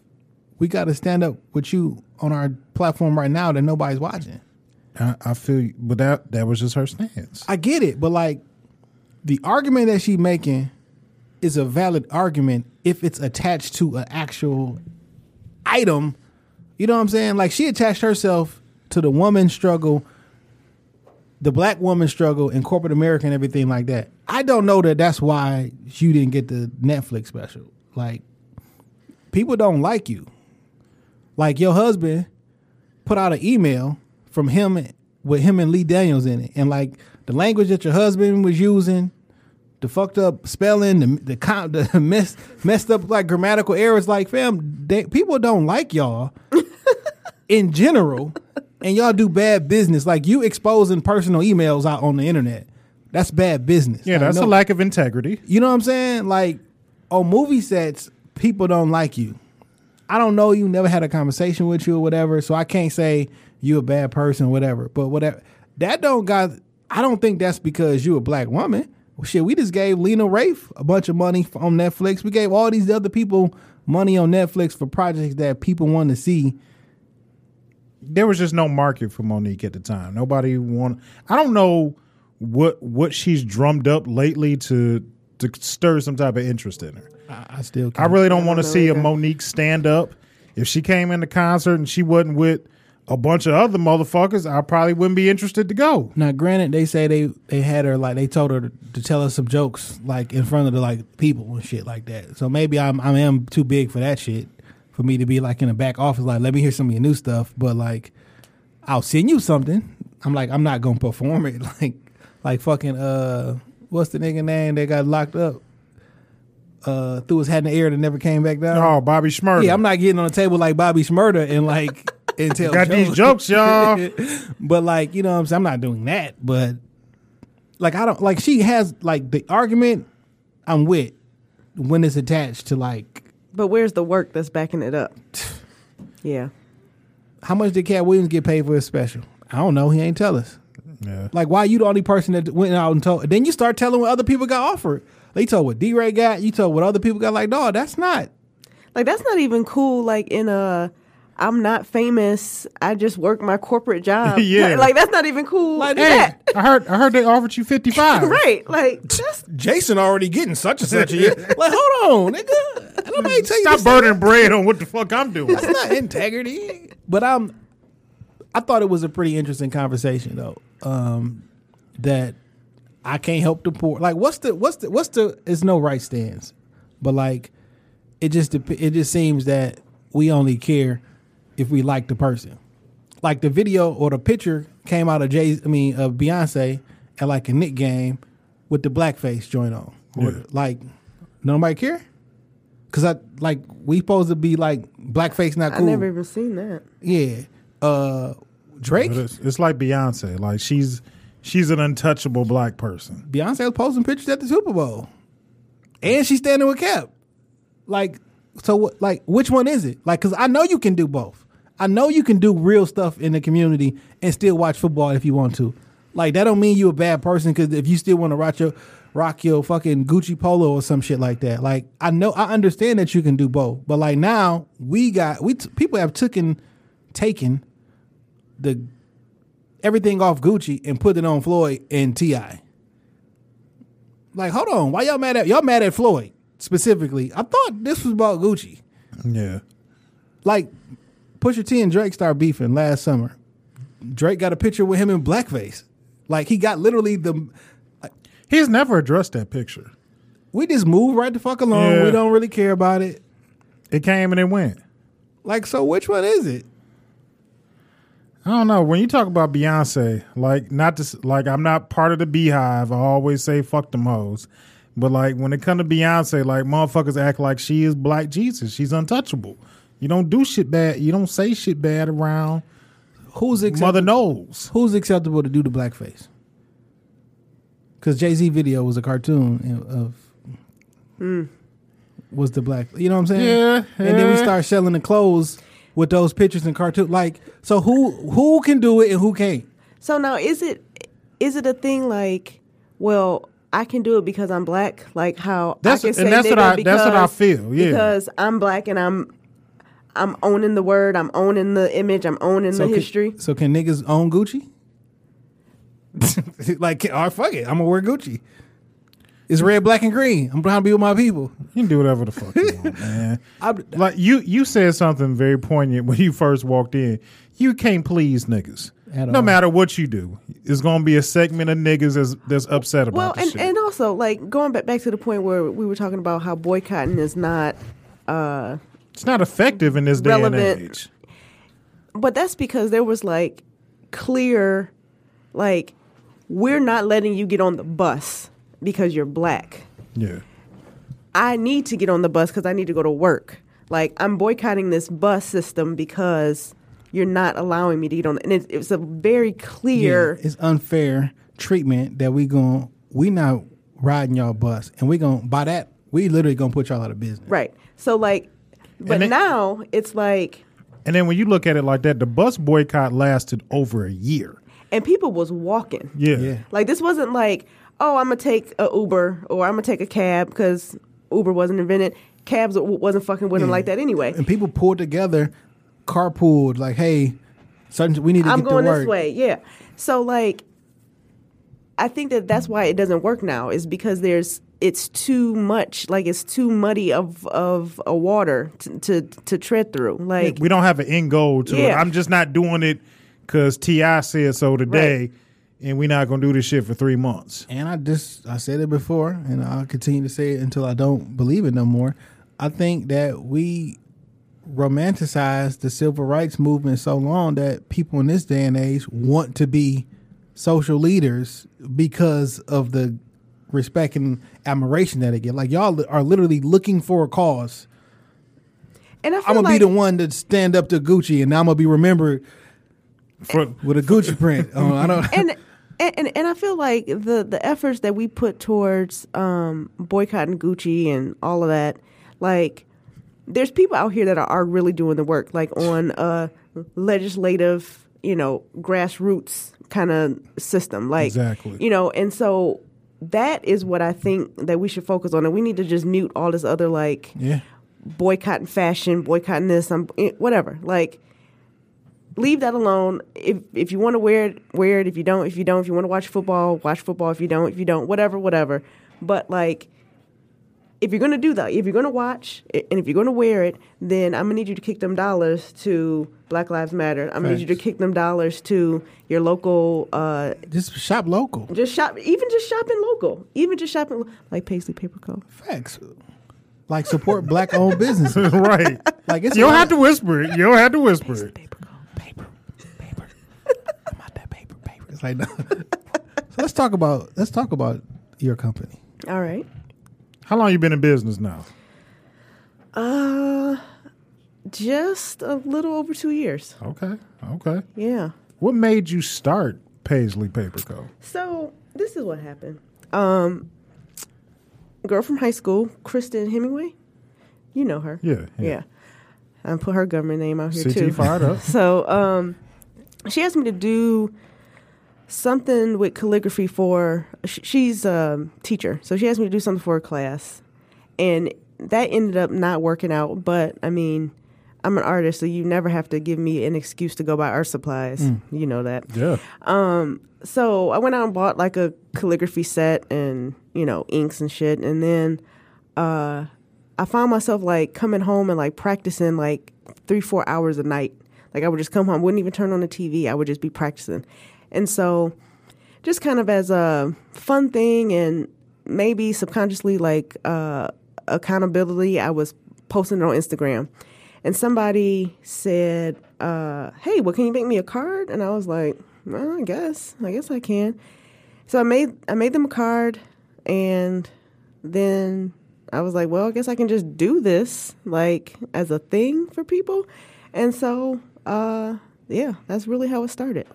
D: we gotta stand up with you on our platform right now that nobody's watching.
E: I, I feel, you, but that that was just her stance.
D: I get it, but like the argument that she's making is a valid argument if it's attached to an actual item. You know what I'm saying? Like she attached herself to the woman struggle, the black woman struggle in corporate America and everything like that. I don't know that that's why you didn't get the Netflix special. Like people don't like you. Like your husband put out an email from him with him and Lee Daniels in it, and like the language that your husband was using, the fucked up spelling, the the, con- the mess, messed up like grammatical errors. Like, fam, they, people don't like y'all in general, and y'all do bad business. Like you exposing personal emails out on the internet. That's bad business.
E: Yeah,
D: Like,
E: that's
D: no-
E: a lack of integrity.
D: you know what I'm saying? Like on movie sets, people don't like you. I don't know you, never had a conversation with you or whatever, so I can't say you a bad person or whatever. But whatever that don't got I don't think that's because you a black woman. Well, shit, we just gave Lena Rafe a bunch of money on Netflix. We gave all these other people money on Netflix for projects that people want to see.
E: There was just no market for Monique at the time. Nobody want. I don't know what what she's drummed up lately to to stir some type of interest in her.
D: I, I still
E: I
D: can't.
E: I really don't want to
F: know
E: see a. Monique stand up. If she came in the concert and she wasn't with a bunch of other motherfuckers, I probably wouldn't be interested to go.
D: Now, granted, they say they they had her like they told her to, to tell us some jokes like in front of the like people and shit like that. So maybe I'm I am too big for that shit for me to be like in the back office like let me hear some of your new stuff. But like I'll send you something. I'm like I'm not gonna perform it like like fucking uh what's the nigga name that got locked up uh threw his hat in the air and never came back down.
E: Oh, Bobby Shmurda.
D: Yeah, I'm not getting on the table like Bobby Shmurda and like and tell
E: Got these jokes, y'all.
D: but like, you know what I'm saying? I'm not doing that. But like I don't like she has like the argument I'm with when it's attached to like
F: But where's the work that's backing it up? Yeah.
D: how much did Katt Williams get paid for his special? I don't know. He ain't tell us.
E: Yeah.
D: Like why you the only person that went out and told then you start telling what other people got offered. They told what D Ray got, you told what other people got like, no, that's not
F: Like that's not even cool. Like in a, I'm not famous. I just work my corporate job.
E: Yeah.
F: Like, like, that's not even cool.
D: Like,
F: Like that.
E: I heard I heard they offered you 55.
F: Right. Like that's
D: Jason already getting such and such a year. like, hold on, nigga. Nobody tell you
E: Stop
D: this-
E: burning bread on what the fuck I'm doing.
D: That's not integrity. But I'm. I thought it was a pretty interesting conversation though. Um, that I can't help the poor. Like, what's the what's the what's the? It's no right stance, but like, it just it just seems that we only care if we like the person. Like the video or the picture came out of Jay. I mean, of Beyonce at like a Nick game with the blackface joint on. Or,
E: Yeah.
D: Like, nobody care. Cause I like we supposed to be like blackface not cool.
F: I
D: cool.
F: never even seen that.
D: Yeah. Uh Drake,
E: it's, it's like Beyonce. Like she's she's an untouchable black person.
D: Beyonce was posting pictures at the Super Bowl. And she's standing with Cap. Like so like which one is it? Like cuz I know you can do both. I know you can do real stuff in the community and still watch football if you want to. Like that don't mean you a bad person cuz if you still want to rock your rock your fucking Gucci polo or some shit like that. Like I know I understand that you can do both. But like now we got we t- people have taken taken the everything off Gucci and put it on Floyd and Ti. Like, hold on, why y'all mad at y'all mad at Floyd specifically? I thought this was about Gucci.
E: Yeah.
D: Like, Pusha T and Drake started beefing last summer. Drake got a picture with him in blackface. Like he got literally the
E: He's never addressed that picture.
D: We just move right the fuck along.
E: Yeah.
D: We don't really care about it.
E: It came and it went.
D: Like, so which one is it?
E: I don't know. When you talk about Beyonce, like not to like I'm not part of the beehive. I always say fuck them hoes. But like when it come to Beyonce, like motherfuckers act like she is black Jesus. She's untouchable. You don't do shit bad. You don't say shit bad around
D: Who's acceptable?
E: Mother knows.
D: Who's acceptable to do the blackface? Because Jay Z video was a cartoon of mm. was the black. You know what I'm saying?
E: Yeah,
D: And then we start selling the clothes with those pictures and cartoon. Like, so who who can do it and who can't?
F: So now is it is it a thing like, well, I can do it because I'm black, like how
E: That's-
F: I can
E: and
F: say
E: that's what
F: nigga
E: I- that's what I feel, yeah.
F: Because I'm black and I'm I'm owning the word, I'm owning the image, I'm owning
D: So
F: the
D: can-
F: history.
D: so can niggas own Gucci? like, all right, fuck it. I'm gonna wear Gucci. It's red, black, and green. I'm trying to be with my people.
E: You can do whatever the fuck you want, man.
D: I,
E: Like you, you said something very poignant when you first walked in. You can't please niggas,
D: At
E: no
D: all.
E: matter what you do. It's gonna be a segment of niggas that's, that's upset about
F: Well,
E: the
F: and,
E: shit.
F: and also like going back back to the point where we were talking about how boycotting is not uh
E: it's not effective in this day
F: relevant.
E: and age.
F: but that's because there was like clear like we're not letting you get on the bus because you're black.
E: Yeah,
F: I need to get on the bus because I need to go to work. Like I'm boycotting this bus system because you're not allowing me to get on. The, and it, it was a very clear.
D: Yeah, it's unfair treatment that we going we not riding y'all bus and we going to by that we literally gonna put y'all out of business.
F: right. So like, but
E: And it-
F: now it's like,
E: and then when you look at it like that, the bus boycott lasted over a year.
F: and people was walking.
E: Yeah,
D: Yeah.
F: Like this wasn't like, oh, I'm gonna take a Uber or I'm gonna take a cab because Uber wasn't invented. Cabs wasn't fucking with them like that anyway.
D: And people pulled together, carpooled like, hey, certain we need to
F: I'm
D: get
F: going
D: to work.
F: this way. Yeah. So like, I think that that's why it doesn't work now is because there's it's too much like it's too muddy of of a water to to, to tread through. Like
E: we don't have an end goal to it.
F: Yeah.
E: I'm just not doing it because Ti said so today, and we're not gonna do this shit for three months.
D: And I just I said it before, and I'll continue to say it until I don't believe it no more. I think that we romanticize the civil rights movement so long that people in this day and age want to be social leaders because of the respect and admiration that they get. Like y'all are literally looking for a cause.
F: and I feel
D: I'm gonna
F: like
D: be the one to stand up to Gucci, and now I'm gonna be remembered
E: For,
D: with a Gucci print. Oh, I don't.
F: and and and I feel like the the efforts that we put towards um, boycotting Gucci and all of that, like there's people out here that are, are really doing the work, like on a legislative, you know, grassroots kind of system, like
E: Exactly.
F: you know, and so that is what I think that we should focus on, and we need to just mute all this other like
D: yeah.
F: boycotting fashion, boycotting this, um, eh, whatever. Like, leave that alone. If if you want to wear it, wear it. If you don't, if you don't, if you want to watch football, watch football. If you don't, if you don't, whatever, whatever. But like, if you're gonna do that, if you're gonna watch, eh, and if you're gonna wear it, then I'm gonna need you to kick them dollars to Black Lives Matter. I'm gonna need you to kick them dollars to your local. Uh,
D: Just shop local.
F: just shop, even just shopping local, even just shopping like Paisley Paper Co.
D: Facts. Like support black owned businesses.
E: right.
D: Like it's
E: You don't have to whisper it. You don't have to whisper it.
F: Paper Co.
D: paper, paper. I'm out that paper, paper. It's like no. so let's talk about let's talk about your company.
F: All right.
E: How long you been in business now?
F: Uh, just a little over two years.
E: Okay. Okay.
F: Yeah.
E: What made you start Paisley Paper Co?
F: So this is what happened. Um, girl from high school, Kristen Hemingway. You know her.
E: Yeah.
F: Yeah. I put her government name out here
E: CT
F: too.
E: fired up.
F: So um, she asked me to do something with calligraphy for. sh- She's a teacher, so she asked me to do something for a class, and that ended up not working out. But I mean, I'm an artist, so you never have to give me an excuse to go buy art supplies. You know that.
E: Yeah.
F: Um, so I went out and bought like a calligraphy set and you know inks and shit, and then uh, I found myself like coming home and like practicing like three four hours a night. Like I would just come home, wouldn't even turn on the TV. I would just be practicing, and so just kind of as a fun thing and maybe subconsciously like uh, accountability. I was posting it on Instagram, and somebody said, uh, "Hey, well, can you make me a card?" And I was like, well, "I guess, I guess I can." So I made I made them a card, and then I was like, "Well, I guess I can just do this like as a thing for people," and so uh, yeah, that's really how it started.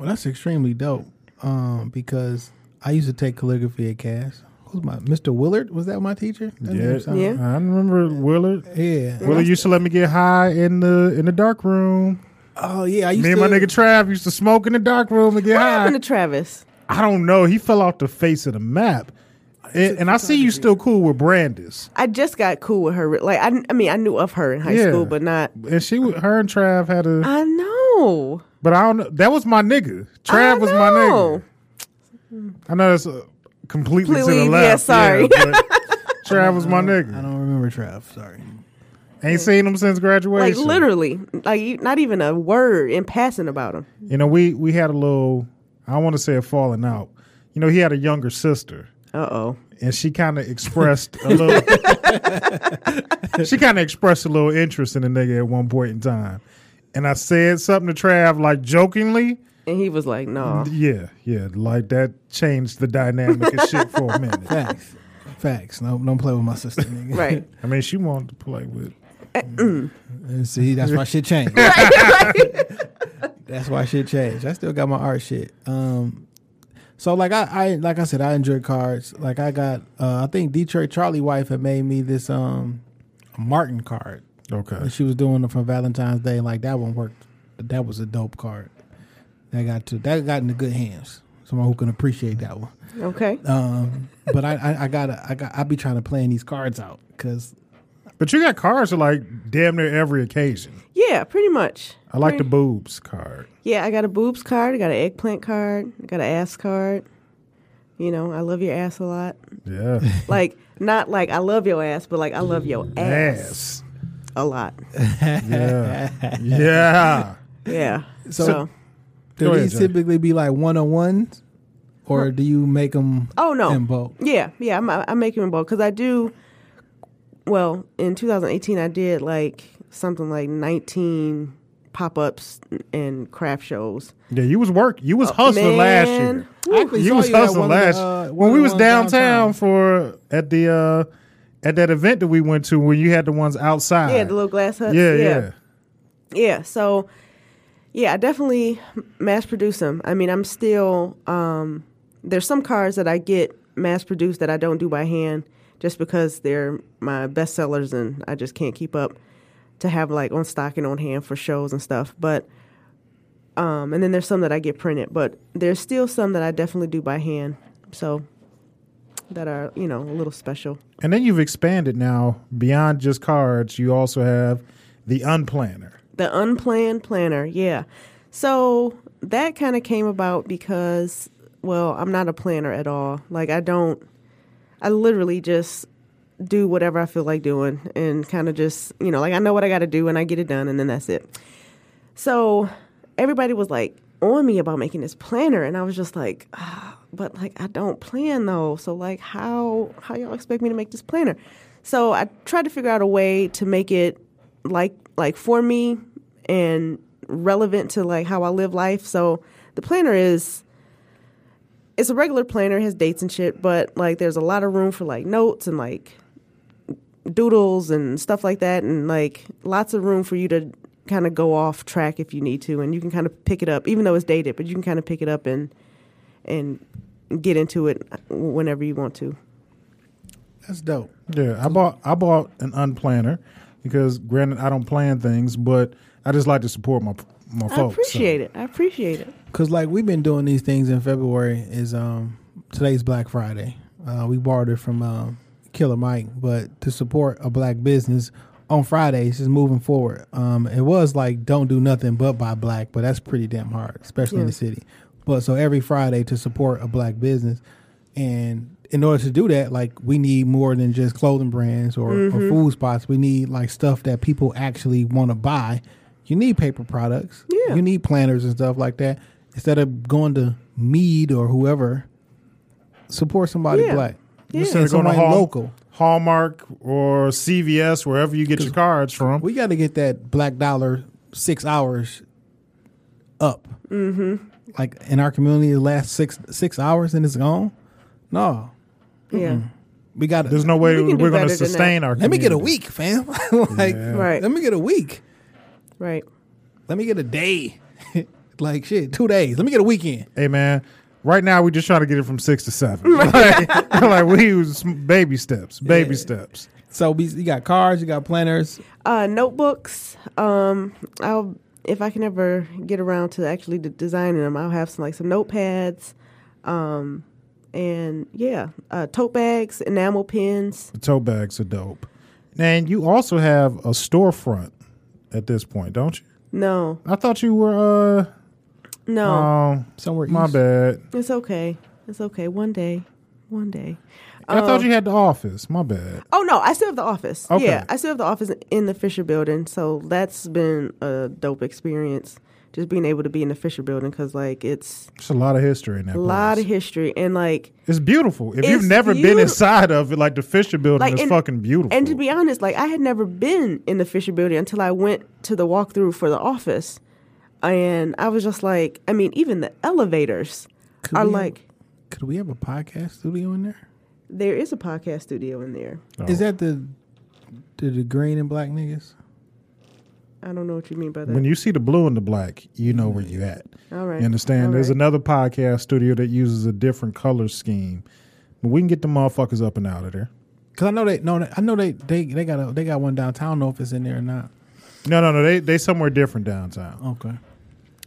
D: Well, that's extremely dope. Um, because I used to take calligraphy at Cass. Who's my Mr. Willard? Was that my teacher? That
E: Yeah,
D: name
F: Yeah.
E: I remember Willard.
D: Yeah.
E: Willard used to let me get high in the in the dark room.
D: Oh yeah. I used
E: Me
D: to.
E: and my nigga Trav used to smoke in the dark room and get
F: What
E: high.
F: happened to Travis?
E: I don't know. He fell off the face of the map. And, and I see you still cool with Brandis.
F: I just got cool with her. Like I, I mean, I knew of her in high
E: Yeah.
F: school, but not.
E: And she, wa- her and Trav had a,
F: I know.
E: But I don't know. That was my nigga. Trav was my nigga. I know that's uh, completely, to the left.
F: yeah,
E: left.
F: sorry.
E: but Trav was my nigga.
D: I
E: nigga.
D: don't remember Trav. Sorry.
E: Ain't seen him since graduation.
F: Like
E: graduation.
F: literally, like you- not even a word in passing about him.
E: You know, we we had a little. I want to say a falling out. You know, he had a younger sister.
F: Uh oh.
E: and she kind of expressed a little. she kind of expressed a little interest in the nigga at one point in time, and I said something to Trav like jokingly.
F: And he was like, "No."
E: Yeah, yeah, like that changed the dynamic of shit for a minute.
D: Facts. Facts. No, don't play with my sister. Nigga.
F: Right.
E: I mean, she wanted to play with.
D: And see, that's why shit changed. That's why shit changed. I still got my art shit. Um, so like I, I like I said, I enjoy cards. Like I got, uh, I think Detroit Charlie wife had made me this um Martin card.
E: Okay,
D: She was doing it for Valentine's Day. Like that one worked. That was a dope card. That got to that got into good hands. Someone who can appreciate that one.
F: Okay.
D: Um, but I, I, I gotta, I got, I be trying to plan these cards out because
E: but you got cards for like damn near every occasion.
F: Yeah, pretty much.
E: I like the boobs card.
F: Yeah, I got a boobs card. I got an eggplant card. I got an ass card. You know, I love your ass a lot.
E: Yeah,
F: Like not like I love your ass, but like I love your ass,
E: ass.
F: A lot.
E: Yeah, yeah.
F: Yeah.
D: So-
F: so
D: do
E: Go ahead,
D: these typically be like one on ones, or do you make them?
F: Oh no.
D: in bulk.
F: Yeah, yeah. I'm I'm making them both because I do. Well, in 2018, I did like something like 19 pop ups and craft shows.
E: Yeah, you was work. You was hustling last
F: Oh, Man.
E: year.
D: Actually
E: You
D: saw
E: was
D: you
E: hustling
D: one of the,
E: last
D: uh,
E: when we was downtown,
D: downtown.
E: for at the uh at that event that we went to where you had the ones outside.
F: Yeah, the little glass huts.
E: yeah,
F: yeah.
E: yeah.
F: Yeah, so yeah, I definitely mass produce them. I mean, I'm still um, there's some cards that I get mass produced that I don't do by hand just because they're my best sellers and I just can't keep up to have like on stock and on hand for shows and stuff. But um, and then there's some that I get printed, but there's still some that I definitely do by hand. So that are you know a little special.
E: And then you've expanded now beyond just cards. You also have the unplanner.
F: The unplanned planner, yeah. So that kind of came about because, well, I'm not a planner at all. Like, I don't, I literally just do whatever I feel like doing and kind of just, you know, like I know what I got to do and I get it done and then that's it. So everybody was like on me about making this planner and I was just like, ah, but like I don't plan though. So like how how y'all expect me to make this planner? So I tried to figure out a way to make it like like for me and relevant to like how I live life. So the planner is it's a regular planner, has dates and shit, but like there's a lot of room for like notes and like doodles and stuff like that and like lots of room for you to kind of go off track if you need to and you can kind of pick it up even though it's dated but you can kind of pick it up and and get into it whenever you want to
D: That's dope.
E: Yeah, I bought I bought an unplanner because granted I don't plan things, but I just like to support my my folks.
F: i appreciate it i appreciate it
D: Cause like we've been doing these things in February. Is um today's Black Friday. Uh, we borrowed it from um, Killer Mike, but to support a black business on Fridays is moving forward. Um, it was like don't do nothing but buy black, but that's pretty damn hard, especially in the city. But so every Friday to support a black business, and in order to do that, like we need more than just clothing brands or, or food spots. We need like stuff that people actually want to buy. You need paper products.
F: Yeah.
D: You need planners and stuff like that. Instead of going to Mead or whoever, support somebody
F: Yeah.
D: black.
F: Yeah.
E: Instead of going to Hall-
D: local.
E: Hallmark or CVS, wherever you get your cards from.
D: We got to get that black dollar six hours up. Mm-hmm. Like in our community, the last six six hours and it's gone. No,
F: Yeah.
D: we got.
E: There's no way
F: we
E: we're going to sustain
F: that.
E: our.
D: Let me get a week, fam. like,
F: Right.
D: Let me get a week.
F: Right.
D: Let me get a day. like shit, two days. Let me get a weekend.
E: Hey man, right now we just trying to get it from six to seven. like, like we use baby steps, baby
D: Yeah.
E: steps.
D: So we, you got cars, you got planners.
F: Uh, notebooks. Um, I'll if I can ever get around to actually de- designing them, I'll have some like some notepads, um, and yeah, uh, tote bags, enamel pins.
E: The tote bags are dope. And you also have a storefront at this point, don't you?
F: No,
E: I thought you were. uh
F: no,
E: Oh,
D: Somewhere
E: my
D: east.
E: bad.
F: it's okay. It's okay. One day, one day.
E: I
F: Um,
E: thought you had the office. My bad.
F: Oh no, I still have the office.
E: Okay.
F: Yeah, I still have the office in the Fisher Building, so that's been a dope experience. Just being able to be in the Fisher Building because like it's
E: There's a lot of history in that.
F: a lot
E: place.
F: of history and like
E: It's beautiful. If
F: It's
E: you've never been inside of it, like the Fisher Building
F: like
E: is
F: and-
E: fucking beautiful.
F: And to be honest, like I had never been in the Fisher Building until I went to the walkthrough for the office, and I was just like, I mean, even the elevators
D: Could
F: are
D: have-
F: like.
D: Could we have a podcast studio in there?
F: There is a podcast studio in there.
D: Is
E: Oh.
D: that the the, the green and black niggas?
F: I don't know what you mean by that.
E: when you see the blue and the black, you know where you at.
F: All right.
E: You understand?
F: All
E: There's
F: right.
E: another podcast studio that uses a different color scheme, but we can get the motherfuckers up and out of there.
D: Cause I know they no, I know they they they got a they got one downtown. I don't know if it's in there or not.
E: No, no, no. They they somewhere different downtown,
D: Okay.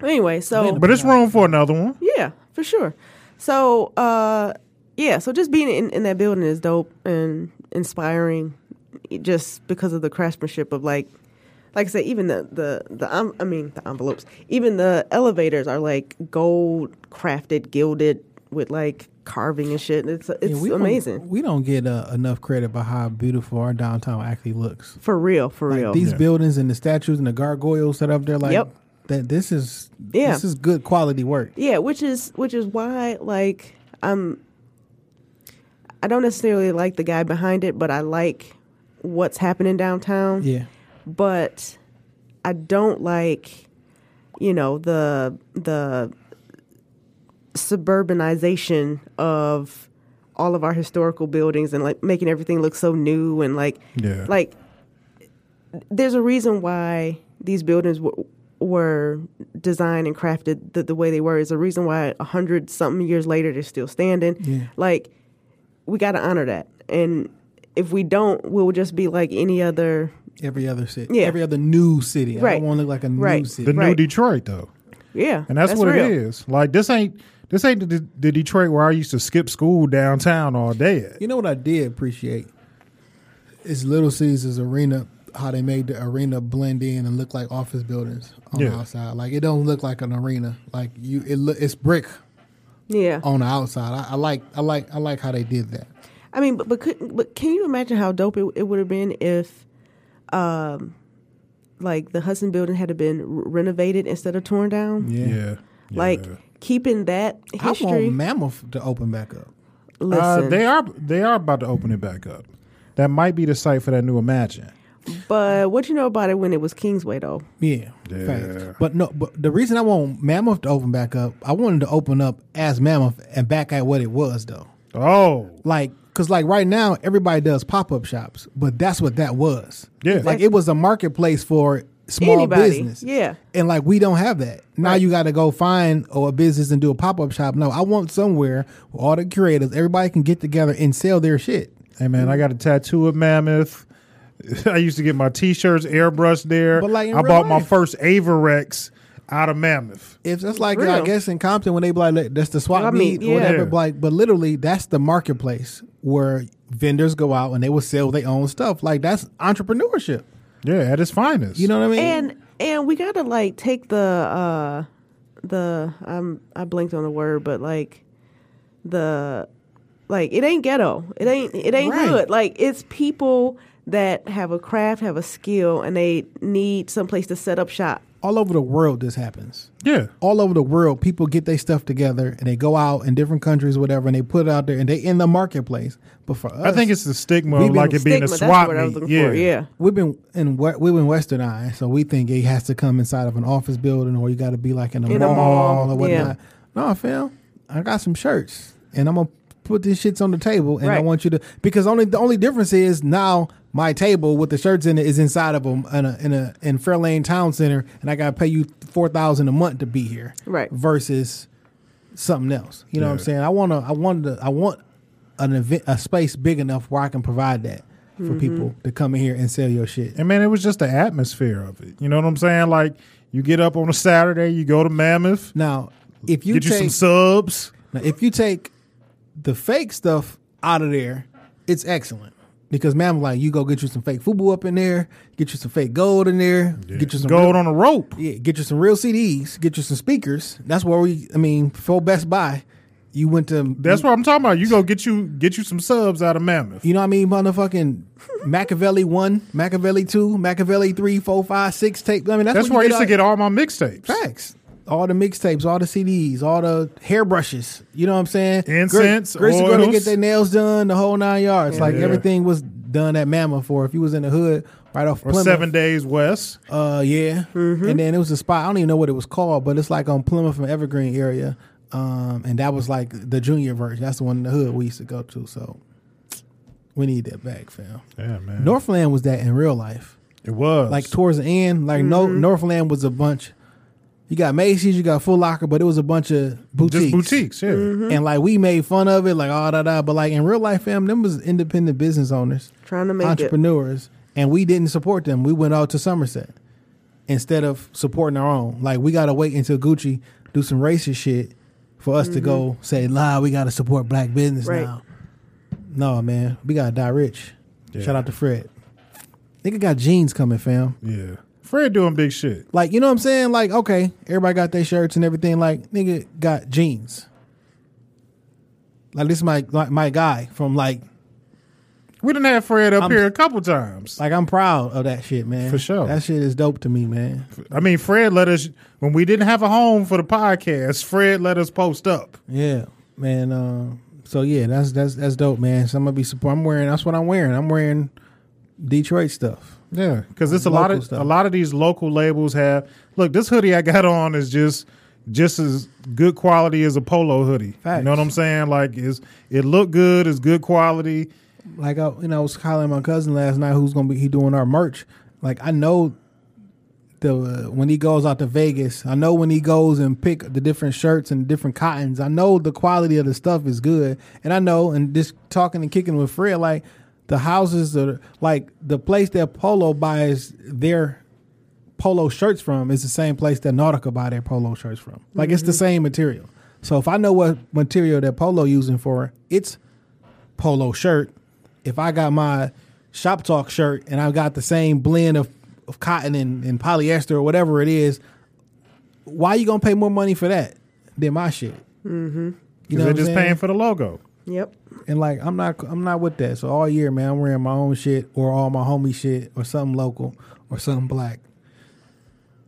F: Anyway, so
E: but it's room for another one.
F: Yeah, for sure. So, uh, yeah, so just being in, in that building is dope and inspiring, just because of the craftsmanship of like, like I said, even the the the um, I mean the envelopes, even the elevators are like gold crafted, gilded with like carving and shit. It's it's
D: Yeah, we don't-
F: amazing
D: we don't get uh, enough credit by how beautiful our downtown actually looks.
F: for real, for
D: Like
F: real.
D: these
E: Yeah.
D: buildings and the statues and the gargoyles set up there, like
F: Yep.
D: that. This is
F: Yeah.
D: this is good quality work.
F: Yeah, which is which is why like I'm I don't necessarily like the guy behind it, but I like what's happening downtown.
D: Yeah.
F: But I don't like you know the the suburbanization of all of our historical buildings and like making everything look so new and like
E: Yeah.
F: like there's a reason why these buildings w- were designed and crafted the, the way they were. Is a reason why a hundred something years later they're still standing.
D: Yeah.
F: Like we got to honor that, and if we don't, we'll just be like any other.
D: Every other city,
F: Yeah.
D: every other new city.
F: Right.
D: I don't want to look like a new city.
E: The new
F: Right.
E: Detroit though,
F: Yeah,
E: and that's, what
F: real.
E: it is. Like this ain't this ain't the, the Detroit where I used to skip school downtown all day. At.
D: You know what I did appreciate It's Little Caesars Arena. How they made the arena blend in and look like office buildings on the outside. Like it don't look like an arena. Like you, it look it's brick
F: Yeah,
D: on the outside. I, I like I like I like how they did that.
F: I mean, but but could, but can you imagine how dope it, it would have been if, um, like the Hudson Building had been r- renovated instead of torn down?
D: Yeah.
E: Yeah,
F: Like
E: Yeah.
F: keeping that
D: I
F: history.
D: want Mammoth to open back up.
F: listen,
E: Uh, they are they are about to open it back up. That might be the site for that new Imagine.
F: But what you know about it when it was Kingsway though?
D: Yeah,
E: Yeah.
D: facts. But no, but the reason I want Mammoth to open back up, I wanted to open up as Mammoth and back at what it was though.
E: Oh,
D: Like, cause like right now everybody does pop up shops, but that's what that was.
E: Yeah.
D: like it was a marketplace for small
F: Anybody,
D: business.
F: yeah.
D: and like we don't have that now.
F: Right.
D: You got to go find or a business and do a pop up shop. No, I want somewhere where all the creators, everybody can get together and sell their shit.
E: hey man, I got a tattoo of Mammoth. I used to get my T-shirts airbrushed there.
D: But, like,
E: I
D: real
E: bought my first Avirex out of Mammoth.
D: If that's like
F: Real.
D: I guess in Compton when they be like that's the swap
F: I mean,
D: meet or
F: yeah.
D: whatever, but like but literally that's the marketplace where vendors go out and they will sell their own stuff. Like that's entrepreneurship.
E: Yeah, at its finest.
D: You know what I mean?
F: And and we gotta like take the uh the I'm I blinked on the word, but like the like it ain't ghetto. It ain't it ain't
D: Right.
F: hood. Like it's people that have a craft, have a skill, and they need someplace to set up shop
D: all over the world this happens.
E: Yeah.
D: All over the world, people get their stuff together and they go out in different countries, whatever, and they put it out there and they in the marketplace. But for us,
E: I think it's the stigma of like it being a
F: Stigma,
E: swap
F: that's what I was
E: meet. Yeah.
F: for. Yeah.
D: we've been in we- we've been westernized, so we think it has to come inside of an office building or you got to be like in a
F: In a
D: mall,
F: mall,
D: or whatnot.
F: yeah.
D: No, fam, I got some shirts and I'm gonna put these shits on the table, and I want you to because only the only difference is now my table with the shirts in it is inside of them in a in a in Fairlane Town Center, and I got to pay you four thousand a month to be here,
F: Right.
D: Versus something else. You know what I'm saying? I want to. I want to. I want an event, a space big enough where I can provide that for
F: Mm-hmm.
D: people to come in here and sell your shit.
E: And man, it was just the atmosphere of it. You know what I'm saying? Like you get up on a Saturday, you go to Mammoth,
D: Now, if you
E: get you
D: take
E: some subs.
D: now, if you take the fake stuff out of there, it's excellent. Because man, like you go get you some fake fubu up in there, get you some fake gold in there, get you some
E: gold
D: real-
E: on a rope.
D: Yeah, get you some real CDs, get you some speakers. That's where we. I mean, for Best Buy, you went to.
E: That's what I'm talking about. You go get you get you some subs out of Mammoth.
D: You know what I mean? Motherfucking Machiavelli one, Machiavelli two, Machiavelli three, four, five, six tape. I mean, that's,
E: That's where I
D: you
E: used to get all my mixtapes.
D: Facts. All the mixtapes, all the CDs, all the hairbrushes. You know what I'm saying?
E: Incense,
D: Grace going to get their nails done, the whole nine yards. Like
E: Yeah.
D: everything was done at Mammoth for if you was in the hood right off
E: Or
D: Plymouth.
E: seven days west.
D: Uh, yeah. And then it was a spot. I don't even know what it was called, but it's like on Plymouth and Evergreen area. Um, and that was like the junior version. That's the one in the hood we used to go to. So we need that back, fam.
E: Yeah, man.
D: Northland was that in real life.
E: it was
D: Like towards the end, like no Northland was a bunch. You got Macy's, you got Foot Locker, but it was a bunch of boutiques.
E: just boutiques. Yeah, mm-hmm.
D: And like we made fun of it, like oh da da. But like in real life, fam, them was independent business owners,
F: Trying to make it.
D: entrepreneurs, and we didn't support them. We went out to Somerset instead of supporting our own. Like we gotta wait until Gucci do some racist shit for us to go mm-hmm. say, "Nah, we gotta support black business
F: Right.
D: now." No, man, we gotta die rich.
E: Yeah.
D: Shout out to Fred. Nigga got jeans coming, fam.
E: yeah. Fred doing big shit.
D: Like, you know what I'm saying? Like, okay, everybody got their shirts and everything. Like, nigga got jeans. Like, this is my like, my guy from like
E: We done had Fred up
D: I'm-
E: here a couple times.
D: like I'm proud of that shit, man.
E: For sure.
D: That shit is dope to me, man.
E: I mean, Fred let us when we didn't have a home for the podcast. Fred let us post up.
D: Yeah, man. Uh, so yeah, that's that's that's dope, man. So I'm gonna be support. I'm wearing. That's what I'm wearing. I'm wearing Detroit stuff.
E: Yeah, because it's a lot of
D: stuff.
E: a lot of these local labels have. Look, this hoodie I got on is just just as good quality as a polo hoodie. You know what I'm saying? Like, is it look good? It's good quality.
D: Like I, you know, I was calling my cousin last night, who's gonna be he doing our merch. Like I know the when he goes out to Vegas, I know when he goes and pick the different shirts and different cottons. I know the quality of the stuff is good, and I know and just talking and kicking with Fred, like the houses are like the place that Polo buys their polo shirts from is the same place that Nautica buy their polo shirts from. Like it's the same material. So if I know what material that Polo using for, it's polo shirt. If I got my shop talk shirt and I got the same blend of, of cotton and, and polyester or whatever it is, why are you gonna pay more money for that than my shit? Mm-hmm. You know
E: they're just
D: saying?
E: paying for the logo.
F: Yep.
D: And like I'm not I'm not with that. So all year, man, I'm wearing my own shit or all my homie shit or something local or something black.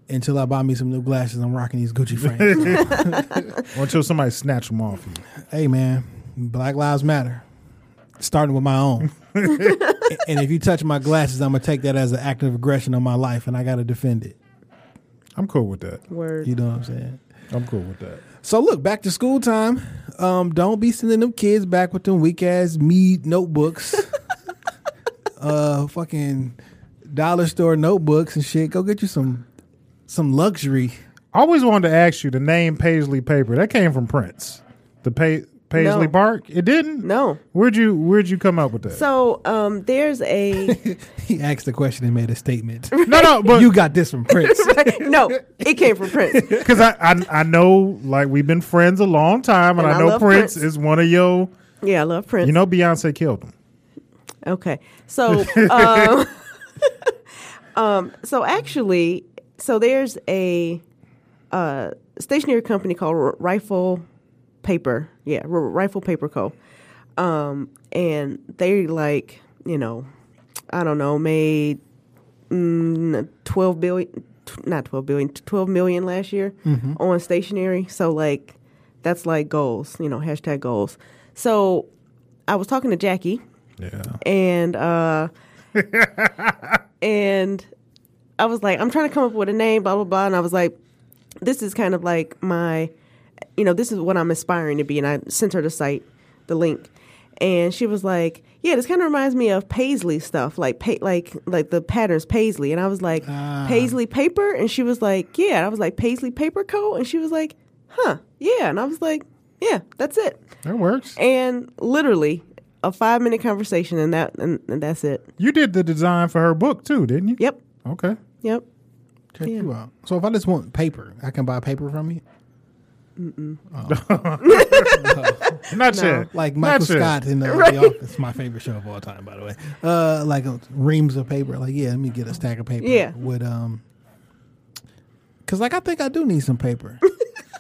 D: Until I buy me some new glasses, I'm rocking these Gucci frames.
E: Or until somebody snatch them off you.
D: hey man, Black Lives Matter. Starting with my own. and if you touch my glasses, I'm gonna take that as an act of aggression on my life, and I gotta defend it.
E: I'm cool with that.
F: Word.
D: You know what I'm saying?
E: I'm cool with that.
D: So look, back to school time. Um, don't be sending them kids back with them weak ass mead notebooks. uh, fucking dollar store notebooks and shit. Go get you some some luxury.
E: I always wanted to ask you the name Paisley Paper. That came from Prince. The pa- Paisley
F: No.
E: Bark. It didn't.
F: No.
E: Where'd you Where'd you come up with that?
F: So um, there's a
D: He asked the question and made a statement.
E: no, no, but
D: you got this from Prince.
F: no. It came from Prince.
E: because I, I I know like we've been friends a long time, and,
F: And
E: I
F: I
E: know Prince,
F: Prince.
E: is one of your.
F: Yeah, I love Prince.
E: You know, Beyonce killed him.
F: Okay. So, um, um, so actually, so there's a uh, stationery company called R- Rifle Paper. Yeah, R- Rifle Paper Co. Um, and they like, you know, I don't know, made mm, 12 billion, not 12 billion, 12 million last year
D: Mm-hmm.
F: on stationery. So like that's like goals, you know, hashtag goals. So I was talking to Jackie
E: Yeah.
F: and uh and I was like, I'm trying to come up with a name, blah blah blah, and I was like, this is kind of like my, you know, this is what I'm aspiring to be, and I sent her the site, the link, and she was like, yeah, this kind of reminds me of Paisley stuff, like pa- like like the patterns Paisley, and I was like, ah. Paisley paper, and she was like, yeah, and I was like Paisley paper Co., and she was like, huh, yeah, and I was like, yeah, that's it,
E: That works.
F: and literally a five minute conversation, and that and, and that's it.
E: You did the design for her book too, didn't you?
F: Yep,
E: Okay.
F: yep.
D: Check
F: Yeah.
D: you out. So if I just want paper, I can buy paper from you,
E: Not yet.
D: like
E: Not
D: Michael
E: yet.
D: Scott in uh, The Office. My favorite show of all time, by the way. Uh, like uh, reams of paper. Like yeah, let me get a stack of paper.
F: Yeah.
D: With um, cause like I think I do need some paper.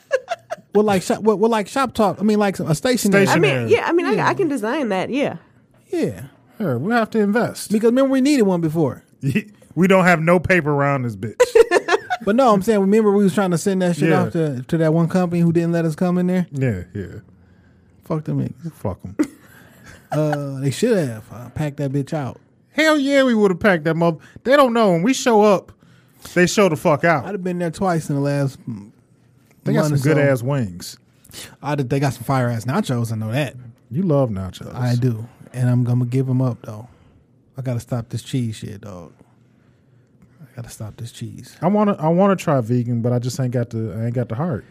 D: well, like shop, well, well, like shop talk. I mean, like a stationery.
F: I
E: Stationery.
F: mean, yeah, I mean, I, I can design that. Yeah,
D: Yeah,
E: Sure, we'll have to invest.
D: because remember we needed one before.
E: We don't have no paper around this bitch.
D: But no, I'm saying remember we was trying to send that shit
E: Yeah.
D: off to, to that one company who didn't let us come in there.
E: yeah, yeah.
D: Fuck them niggas.
E: Fuck them.
D: Uh, they should have uh, packed that bitch out.
E: Hell yeah, we would have packed that mother. They don't know when we show up. They show the fuck out.
D: I'd
E: out.
D: have been there twice in the last. mm,
E: They got
D: month
E: some
D: or
E: good
D: so.
E: ass wings.
D: I did, they got some fire ass nachos. I know that.
E: You love nachos.
D: I do, and I'm gonna give them up though. I gotta stop this cheese shit, dog. I gotta stop this cheese.
E: I want to. I want to try vegan, but I just ain't got the. I ain't got the heart.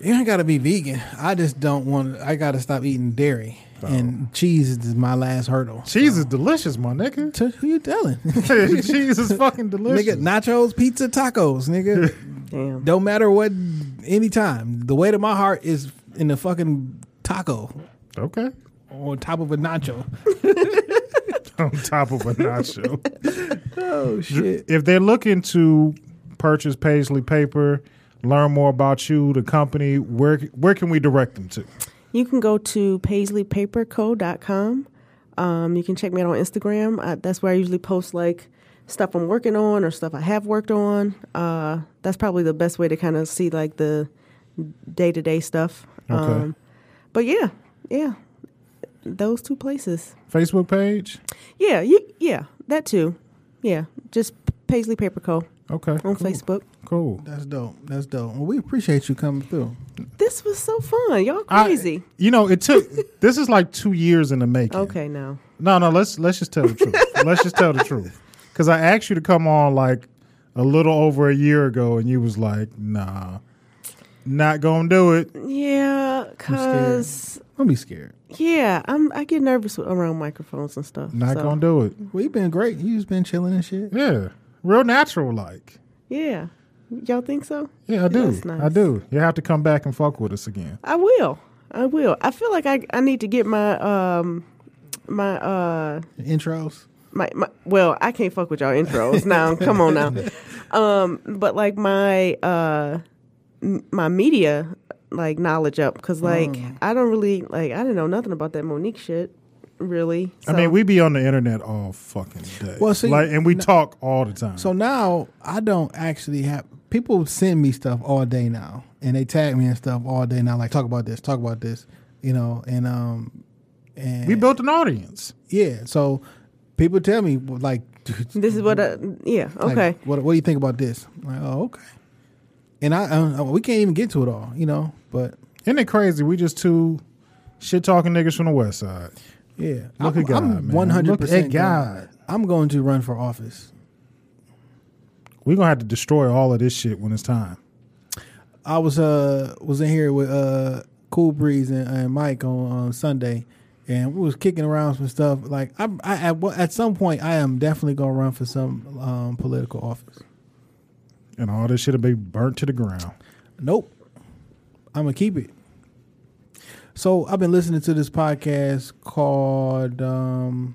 D: You ain't gotta be vegan. I just don't want. I gotta stop eating dairy, oh. and cheese is my last hurdle.
E: Cheese is delicious, my nigga.
D: To- who you telling?
E: Cheese is fucking delicious.
D: nigga, nachos, pizza, tacos, nigga.
F: damn.
D: don't matter what, anytime. The weight of my heart is in the fucking taco
E: okay.
D: on top of a nacho.
E: On top of a nacho.
D: Oh shit.
E: if they're looking to purchase Paisley paper, learn more about you, the company, where where can we direct them to?
F: You can go to paisleypaperco.com. Um, you can check me out on Instagram. Uh, that's where I usually post like stuff I'm working on or stuff I have worked on. Uh, that's probably the best way to kind of see like the day to day stuff.
E: Okay.
F: but yeah, yeah, those two places.
E: Facebook page?
F: Yeah, you, yeah, that too. Yeah, just Paisley Paper Co.
E: Okay.
F: on
E: cool.
F: Facebook.
E: Cool.
D: That's dope. That's dope. Well, we appreciate you coming through.
F: This was so fun. Y'all
E: I-
F: crazy.
E: you know, it took this is like two years in the making.
F: okay, now.
E: No, no, let's let's just tell the truth. let's just tell the truth. Because I asked you to come on like a little over a year ago, and you was like, "Nah, not gonna do it."
F: Yeah, cause
D: Don't be scared.
F: yeah, I'm I get nervous around microphones and stuff.
E: Not
F: so,
E: gonna do it.
D: We've been great. You've been chilling and shit.
E: Yeah, real natural like.
F: Yeah, y'all think so?
E: Yeah, I do.
F: That's nice.
E: I do. You have to come back and fuck with us again.
F: I will. I will. I feel like I I need to get my um my uh
D: Intros.
F: my, my well I can't fuck with y'all intros now. Come on now. Um, but like my uh m- my media like knowledge up because like
E: Mm.
F: I don't really like I didn't know nothing about that Monique shit really.
E: I mean, we be on the internet all fucking day.
D: Well, see,
E: like, and we
D: n-
E: talk all the time.
D: So now I don't actually have people send me stuff all day now, and they tag me and stuff all day now. Like talk about this, talk about this, you know, and um, and
E: we built an audience.
D: yeah. So people tell me like,
F: this is what I, yeah
D: like,
F: okay
D: what what do you think about this? I'm like, oh, okay. And I, uh, we can't even get to it all, you know. But
E: Isn't it crazy? We just two shit talking niggas from the west side.
D: yeah,
E: Look
D: I'm,
E: at God,
D: I'm
E: man.
D: 100
E: Look
D: percent
E: at God.
D: I'm going to run for office.
E: We're gonna have to destroy all of this shit when it's time.
D: I was uh was in here with uh Cool Breeze and, and Mike on, on Sunday, and we was kicking around some stuff. Like I, I at, at some point, I am definitely gonna run for some um, political office.
E: And all this shit will be burnt to the ground.
D: Nope, I'm gonna keep it. So I've been listening to this podcast called um,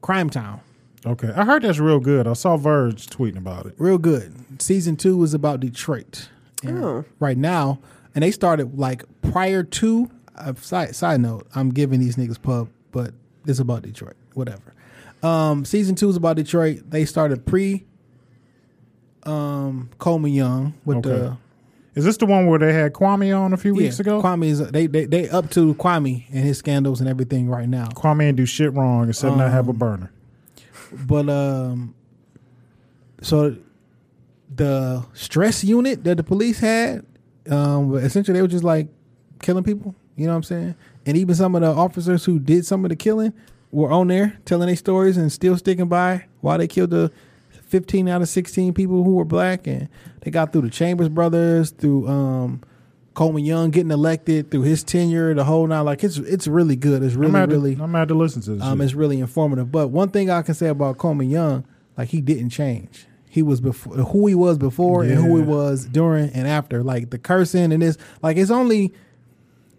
D: Crime Town.
E: Okay. I heard that's real good. I saw Verge tweeting about it.
D: real good. Season two is about Detroit. And
F: Oh.
D: Right now, and they started like prior to. Uh, side side note, I'm giving these niggas pub, but it's about Detroit. Whatever. Um, season two is about Detroit. They started pre um, Coleman Young with
E: Okay.
D: the
E: Is this the one where they had Kwame on a few weeks ago?
D: Kwame is they, they they up to Kwame and his scandals and everything right now.
E: Kwame ain't do shit wrong except not
D: Um,
E: have a burner.
D: But um, so the stress unit that the police had, um, essentially they were just like killing people. You know what I'm saying? And even some of the officers who did some of the killing were on there telling their stories and still sticking by why they killed the 15 out of 16 people who were black. And they got through the Chambers brothers, through um, Coleman Young getting elected, through his tenure, the whole now. Like it's it's really good. It's
E: I'm
D: really
E: gonna
D: really.
E: to, I'm gonna listen to this.
D: Um,
E: shit.
D: it's really informative. But one thing I can say about Coleman Young, like he didn't change. He was before who he was before and who he was during and after. Like the cursing and this, like it's only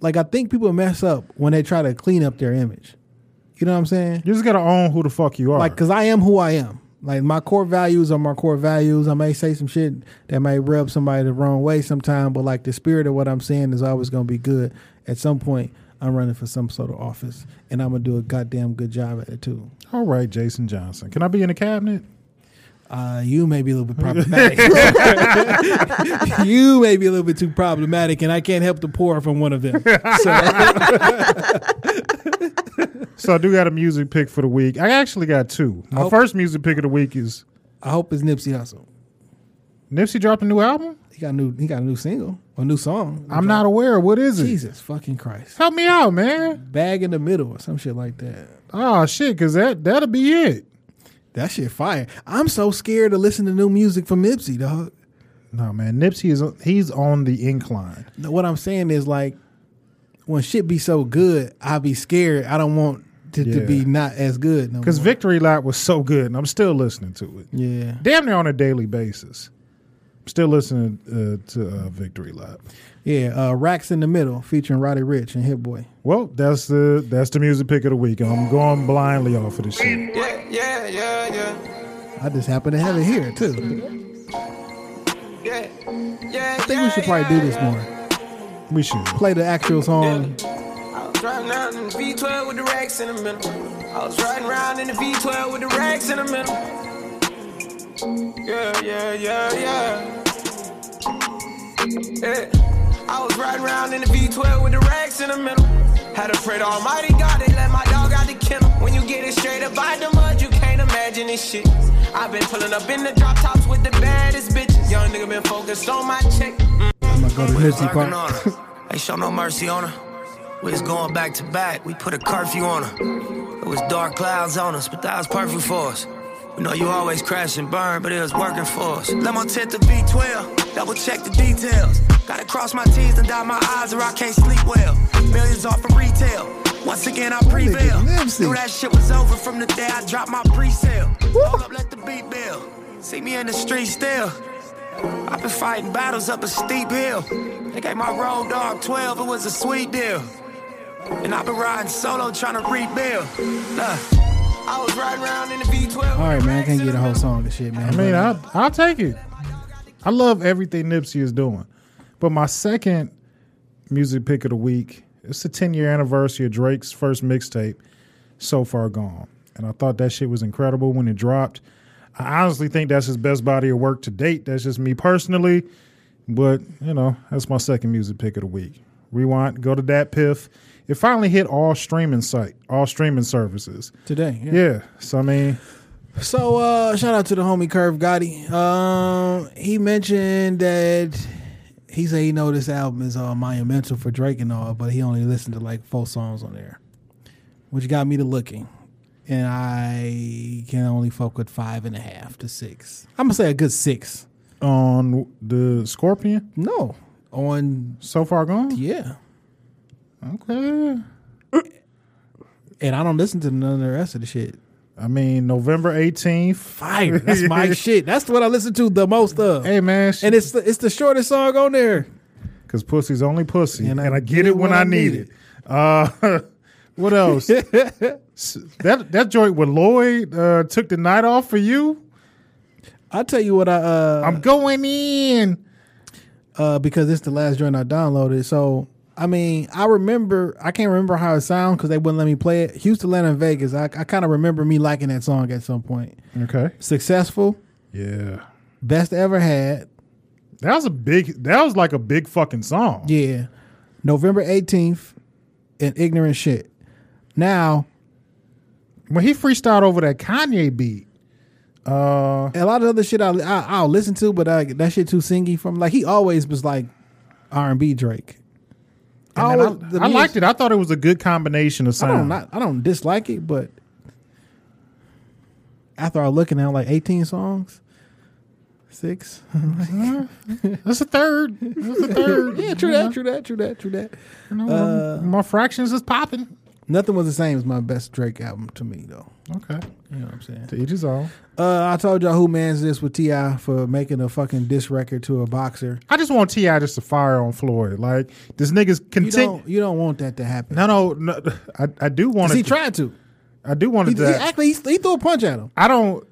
D: like I think people mess up when they try to clean up their image. You know what I'm saying?
E: you just gotta own who the fuck you are.
D: Like, cause I am who I am. Like my core values are my core values. I may say some shit that may rub somebody the wrong way sometime, but like the spirit of what I'm saying is always gonna be good. At some point, I'm running for some sort of office, and I'm gonna do a goddamn good job at it too.
E: All right, Jason Johnson. Can I be in the cabinet?
D: Uh, you may be a little bit problematic. you may be a little bit too problematic, and I can't help the poor from one of them. So,
E: So I do got a music pick for the week. I actually got two. My
D: hope-
E: first music pick of the week is
D: I hope it's Nipsey Hussle.
E: Nipsey dropped a new album.
D: He got a new. He got a new single, a new song.
E: I'm not aware. What is it?
D: Jesus fucking Christ!
E: Help me out, man.
D: Bag in the middle or some shit like that.
E: Oh shit, because that that'll be it.
D: That shit fire. I'm so scared to listen to new music from Nipsey, dog.
E: No man, Nipsey is he's on the incline.
D: No, What I'm saying is like, when shit be so good, I be scared. I don't want it to
E: Yeah.
D: be not as good.
E: Because
D: more.
E: Victory Lap was so good, and I'm still listening to it.
D: yeah,
E: Damn near on a daily basis. I'm still listening uh, to uh, Victory Lap.
D: yeah. Uh, Racks in the middle featuring Roddy Ricch and Hit Boy.
E: Well, that's the that's the music pick of the week. I'm going blindly off of this shit.
C: Yeah, yeah, yeah, yeah.
D: I just happen to have it here too.
C: Yeah, yeah,
D: I think we should probably do this more.
E: We should.
D: Play the actual song.
C: I was riding around in the V12 with the racks in the middle. I was riding around in the V12 with the racks in the middle. Yeah, yeah, yeah, yeah. Yeah. I was riding around in the V12 with the racks in the middle. Had to pray to Almighty God and let my dog out the kennel. When you get it straight up by the mud, you can't imagine this shit. I've been pulling up in the drop tops with the baddest bitches. Young nigga been focused on my check. Mm.
D: Go to Nipsey
I: Lurking
D: part.
I: on her. Ain't show no mercy on her. We was going back to back. We put a curfew on her. It was dark clouds on us, but that was perfect for us. We know you always crash and burn, but it was working for us. Let my tent to B12, double check the details. Gotta cross my T's and dot my I's or I can't sleep well. Millions off of retail. Once again, I prevail. Knew that shit was over from the day I dropped my pre-sale. Hold up, let the beat build. See me in the street still. I've been fighting battles up a steep hill. They gave my road dog 12, it was a sweet deal. And I've been riding solo trying to rebuild. Look.
C: I was riding around in the V12.
D: All right, man. I can't get a whole song of shit, man.
E: I mean, I'll, I'll take it. I love everything Nipsey is doing. But my second music pick of the week, it's the 10 year anniversary of Drake's first mixtape, So Far Gone. And I thought that shit was incredible when it dropped. I honestly think that's his best body of work to date. That's just me personally. But, you know, that's my second music pick of the week. Rewind, go to that piff. It finally hit all streaming site, all streaming services.
D: today. Yeah.
E: Yeah. So I mean,
D: So uh shout out to the homie Curve Gotti. Um he mentioned that he said he know this album is uh monumental for Drake and all, but he only listened to like four songs on there. Which got me to looking. And I can only fuck with five and a half to six. I'm gonna say a good six.
E: on the Scorpion,
D: No. On
E: so far gone.
D: yeah.
E: Okay.
D: And I don't listen to none of the rest of the shit.
E: I mean, November eighteenth.
D: Fire. That's my shit. That's what I listen to the most of.
E: Hey man,
D: and it's the, it's the shortest song on there.
E: because pussy's only pussy,
D: And
E: and
D: I
E: I, get it when I need it. Uh, what else? That that joint with Lloyd uh, took the night off for you.
D: I'll tell you what I uh
E: I'm going in.
D: uh, because it's the last joint I downloaded. So I mean, I remember I can't remember how it sounds because they wouldn't let me play it. Houston, Atlanta, and Vegas. I, I kind of remember me liking that song at some point.
E: Okay.
D: Successful.
E: Yeah.
D: Best ever had.
E: That was a big. That was like a big fucking song.
D: Yeah. November 18th and Ignorant Shit. Now,
E: When he freestyled over that Kanye beat, uh,
D: a lot of other shit I'll, I, I'll listen to, but uh, that shit too singy from like he always was like R&B Drake.
E: I, always-
D: the
E: I liked it. I thought it was a good combination of
D: I don't not I don't dislike it, but after I looking at like 18 songs, six.
E: That's a third. That's a third.
D: yeah, true that, true that, true that, true that.
E: You know, my fractions is popping.
D: Nothing was the same as my best Drake album to me though.
E: Okay.
D: You know what I'm saying?
E: To each his own.
D: Uh, I told y'all who mans this with Ti for making a fucking diss record to a boxer.
E: I just want Ti just to fire on Floyd. Like this nigga's
D: You
E: continue.
D: don't, you don't want that to happen.
E: No, no, no. I, I do want. it.
D: he
E: to-
D: tried to.
E: I do want
D: He,
E: it
D: he
E: to.
D: actually he, he threw a punch at him.
E: I don't.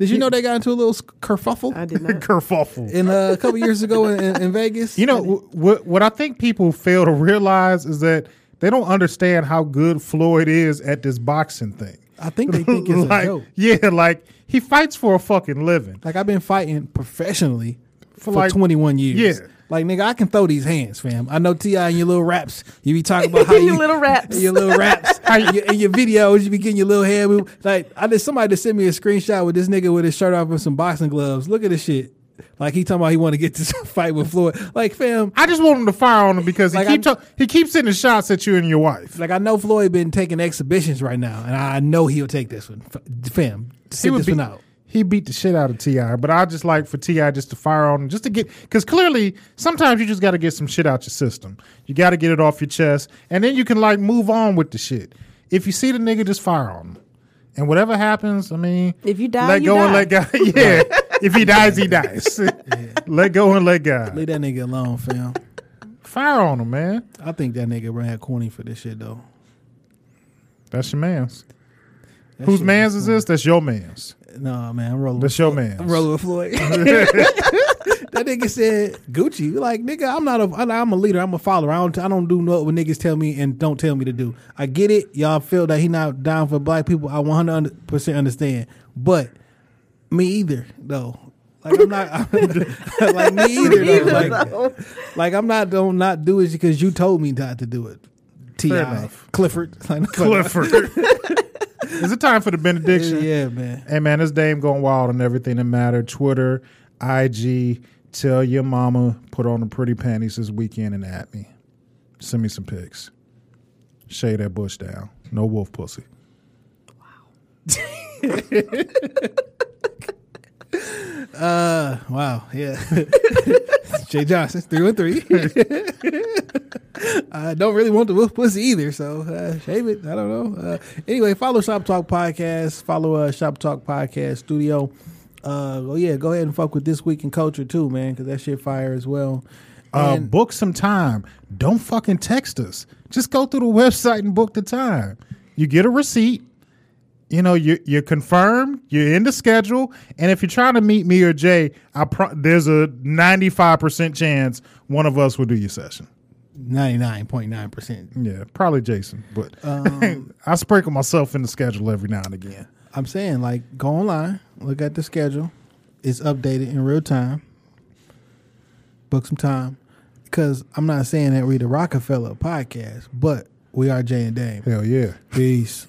D: Did you know they got into a little kerfuffle
F: I did not.
E: kerfuffle.
D: in uh, a couple years ago in, in, in Vegas?
E: You know what? What I think people fail to realize is that they don't understand how good Floyd is at this boxing thing.
D: I think they think it's
E: like,
D: a joke.
E: yeah, like he fights for a fucking living.
D: Like I've been fighting professionally for,
E: like-
D: 21 years.
E: Yeah.
D: Like nigga, I can throw these hands, fam. I know Ti and your little raps. You be talking about how
F: Your
D: you
F: little raps.
D: your little raps, how you, in your videos you be getting your little hand move. Like I just somebody just sent me a screenshot with this nigga with his shirt off and some boxing gloves. Look at this shit. Like he talking about he want to get this fight with Floyd. Like fam,
E: I just want him to fire on him because he
D: Like,
E: keep
D: I-
E: ta- he keeps sending shots at you and your wife.
D: like I know Floyd been taking exhibitions right now, and I know he'll take this one, fam. Sit this
E: beat,
D: one out.
E: he beat the shit out of Ti, but I just like for Ti just to fire on him, just to get because clearly sometimes you just got to get some shit out your system. You got to get it off your chest, and then you can like move on with the shit. If you see the nigga, just fire on him, and whatever happens, I mean,
F: If you die,
E: let
F: you
E: go and let God. Yeah, if he dies, he dies. Let go and let God.
D: Leave that nigga alone, fam.
E: Fire on him, man.
D: I think that nigga ran corny for this shit though.
E: That's your man's.
D: That
E: Whose
D: shit
E: man's
D: was
E: is this? That's your man's.
D: No, man, I'm rolling.
E: That's
D: with
E: your
D: Floyd.
E: man's.
D: I'm rolling with Floyd. that nigga said Gucci. Like nigga, I'm not a. I'm a leader. I'm a follower. I don't. I don't do what niggas tell me and don't tell me to do. I get it. Y'all feel that he not down for black people. I 100 percent understand. But me either though. Like I'm not. I'm, like me either. though.
F: Either,
D: Like,
F: though.
D: like I'm not. Don't not do it because you told me not to do it. Ti
E: Fair enough.
D: Clifford.
E: Clifford. is it time for the benediction?
D: Yeah, man.
E: Hey man, this Dame going wild on everything that mattered. Twitter, IG. Tell your mama put on the pretty panties this weekend and at me. Send me some pics. Shade that bush down. No wolf pussy.
D: Uh, wow, yeah. Jay Johnson, three and three. I don't really want the wolf pussy either, so uh, shave it. I don't know. Uh, anyway, follow Shop Talk Podcast. Follow uh, Shop Talk Podcast Studio. Uh, oh yeah, go ahead and fuck with this week in culture too, man, because that shit fire as well.
E: Uh,
D: And-
E: book some time. Don't fucking text us. Just go through the website and book the time. You get a receipt. You know, you're, you're confirmed. You're in the schedule. And if you're trying to meet me or Jay, I pro- there's a 95% chance one of us will do your session.
D: Ninety nine point nine percent.
E: Yeah, probably Jason. But
D: Um,
E: I sprinkle myself in the schedule every now and again.
D: I'm saying, like, go online, look at the schedule. It's updated in real time. Book some time. Because I'm not saying that we're the Rockefeller podcast, but we are Jay and Dame.
E: Hell yeah.
D: Peace.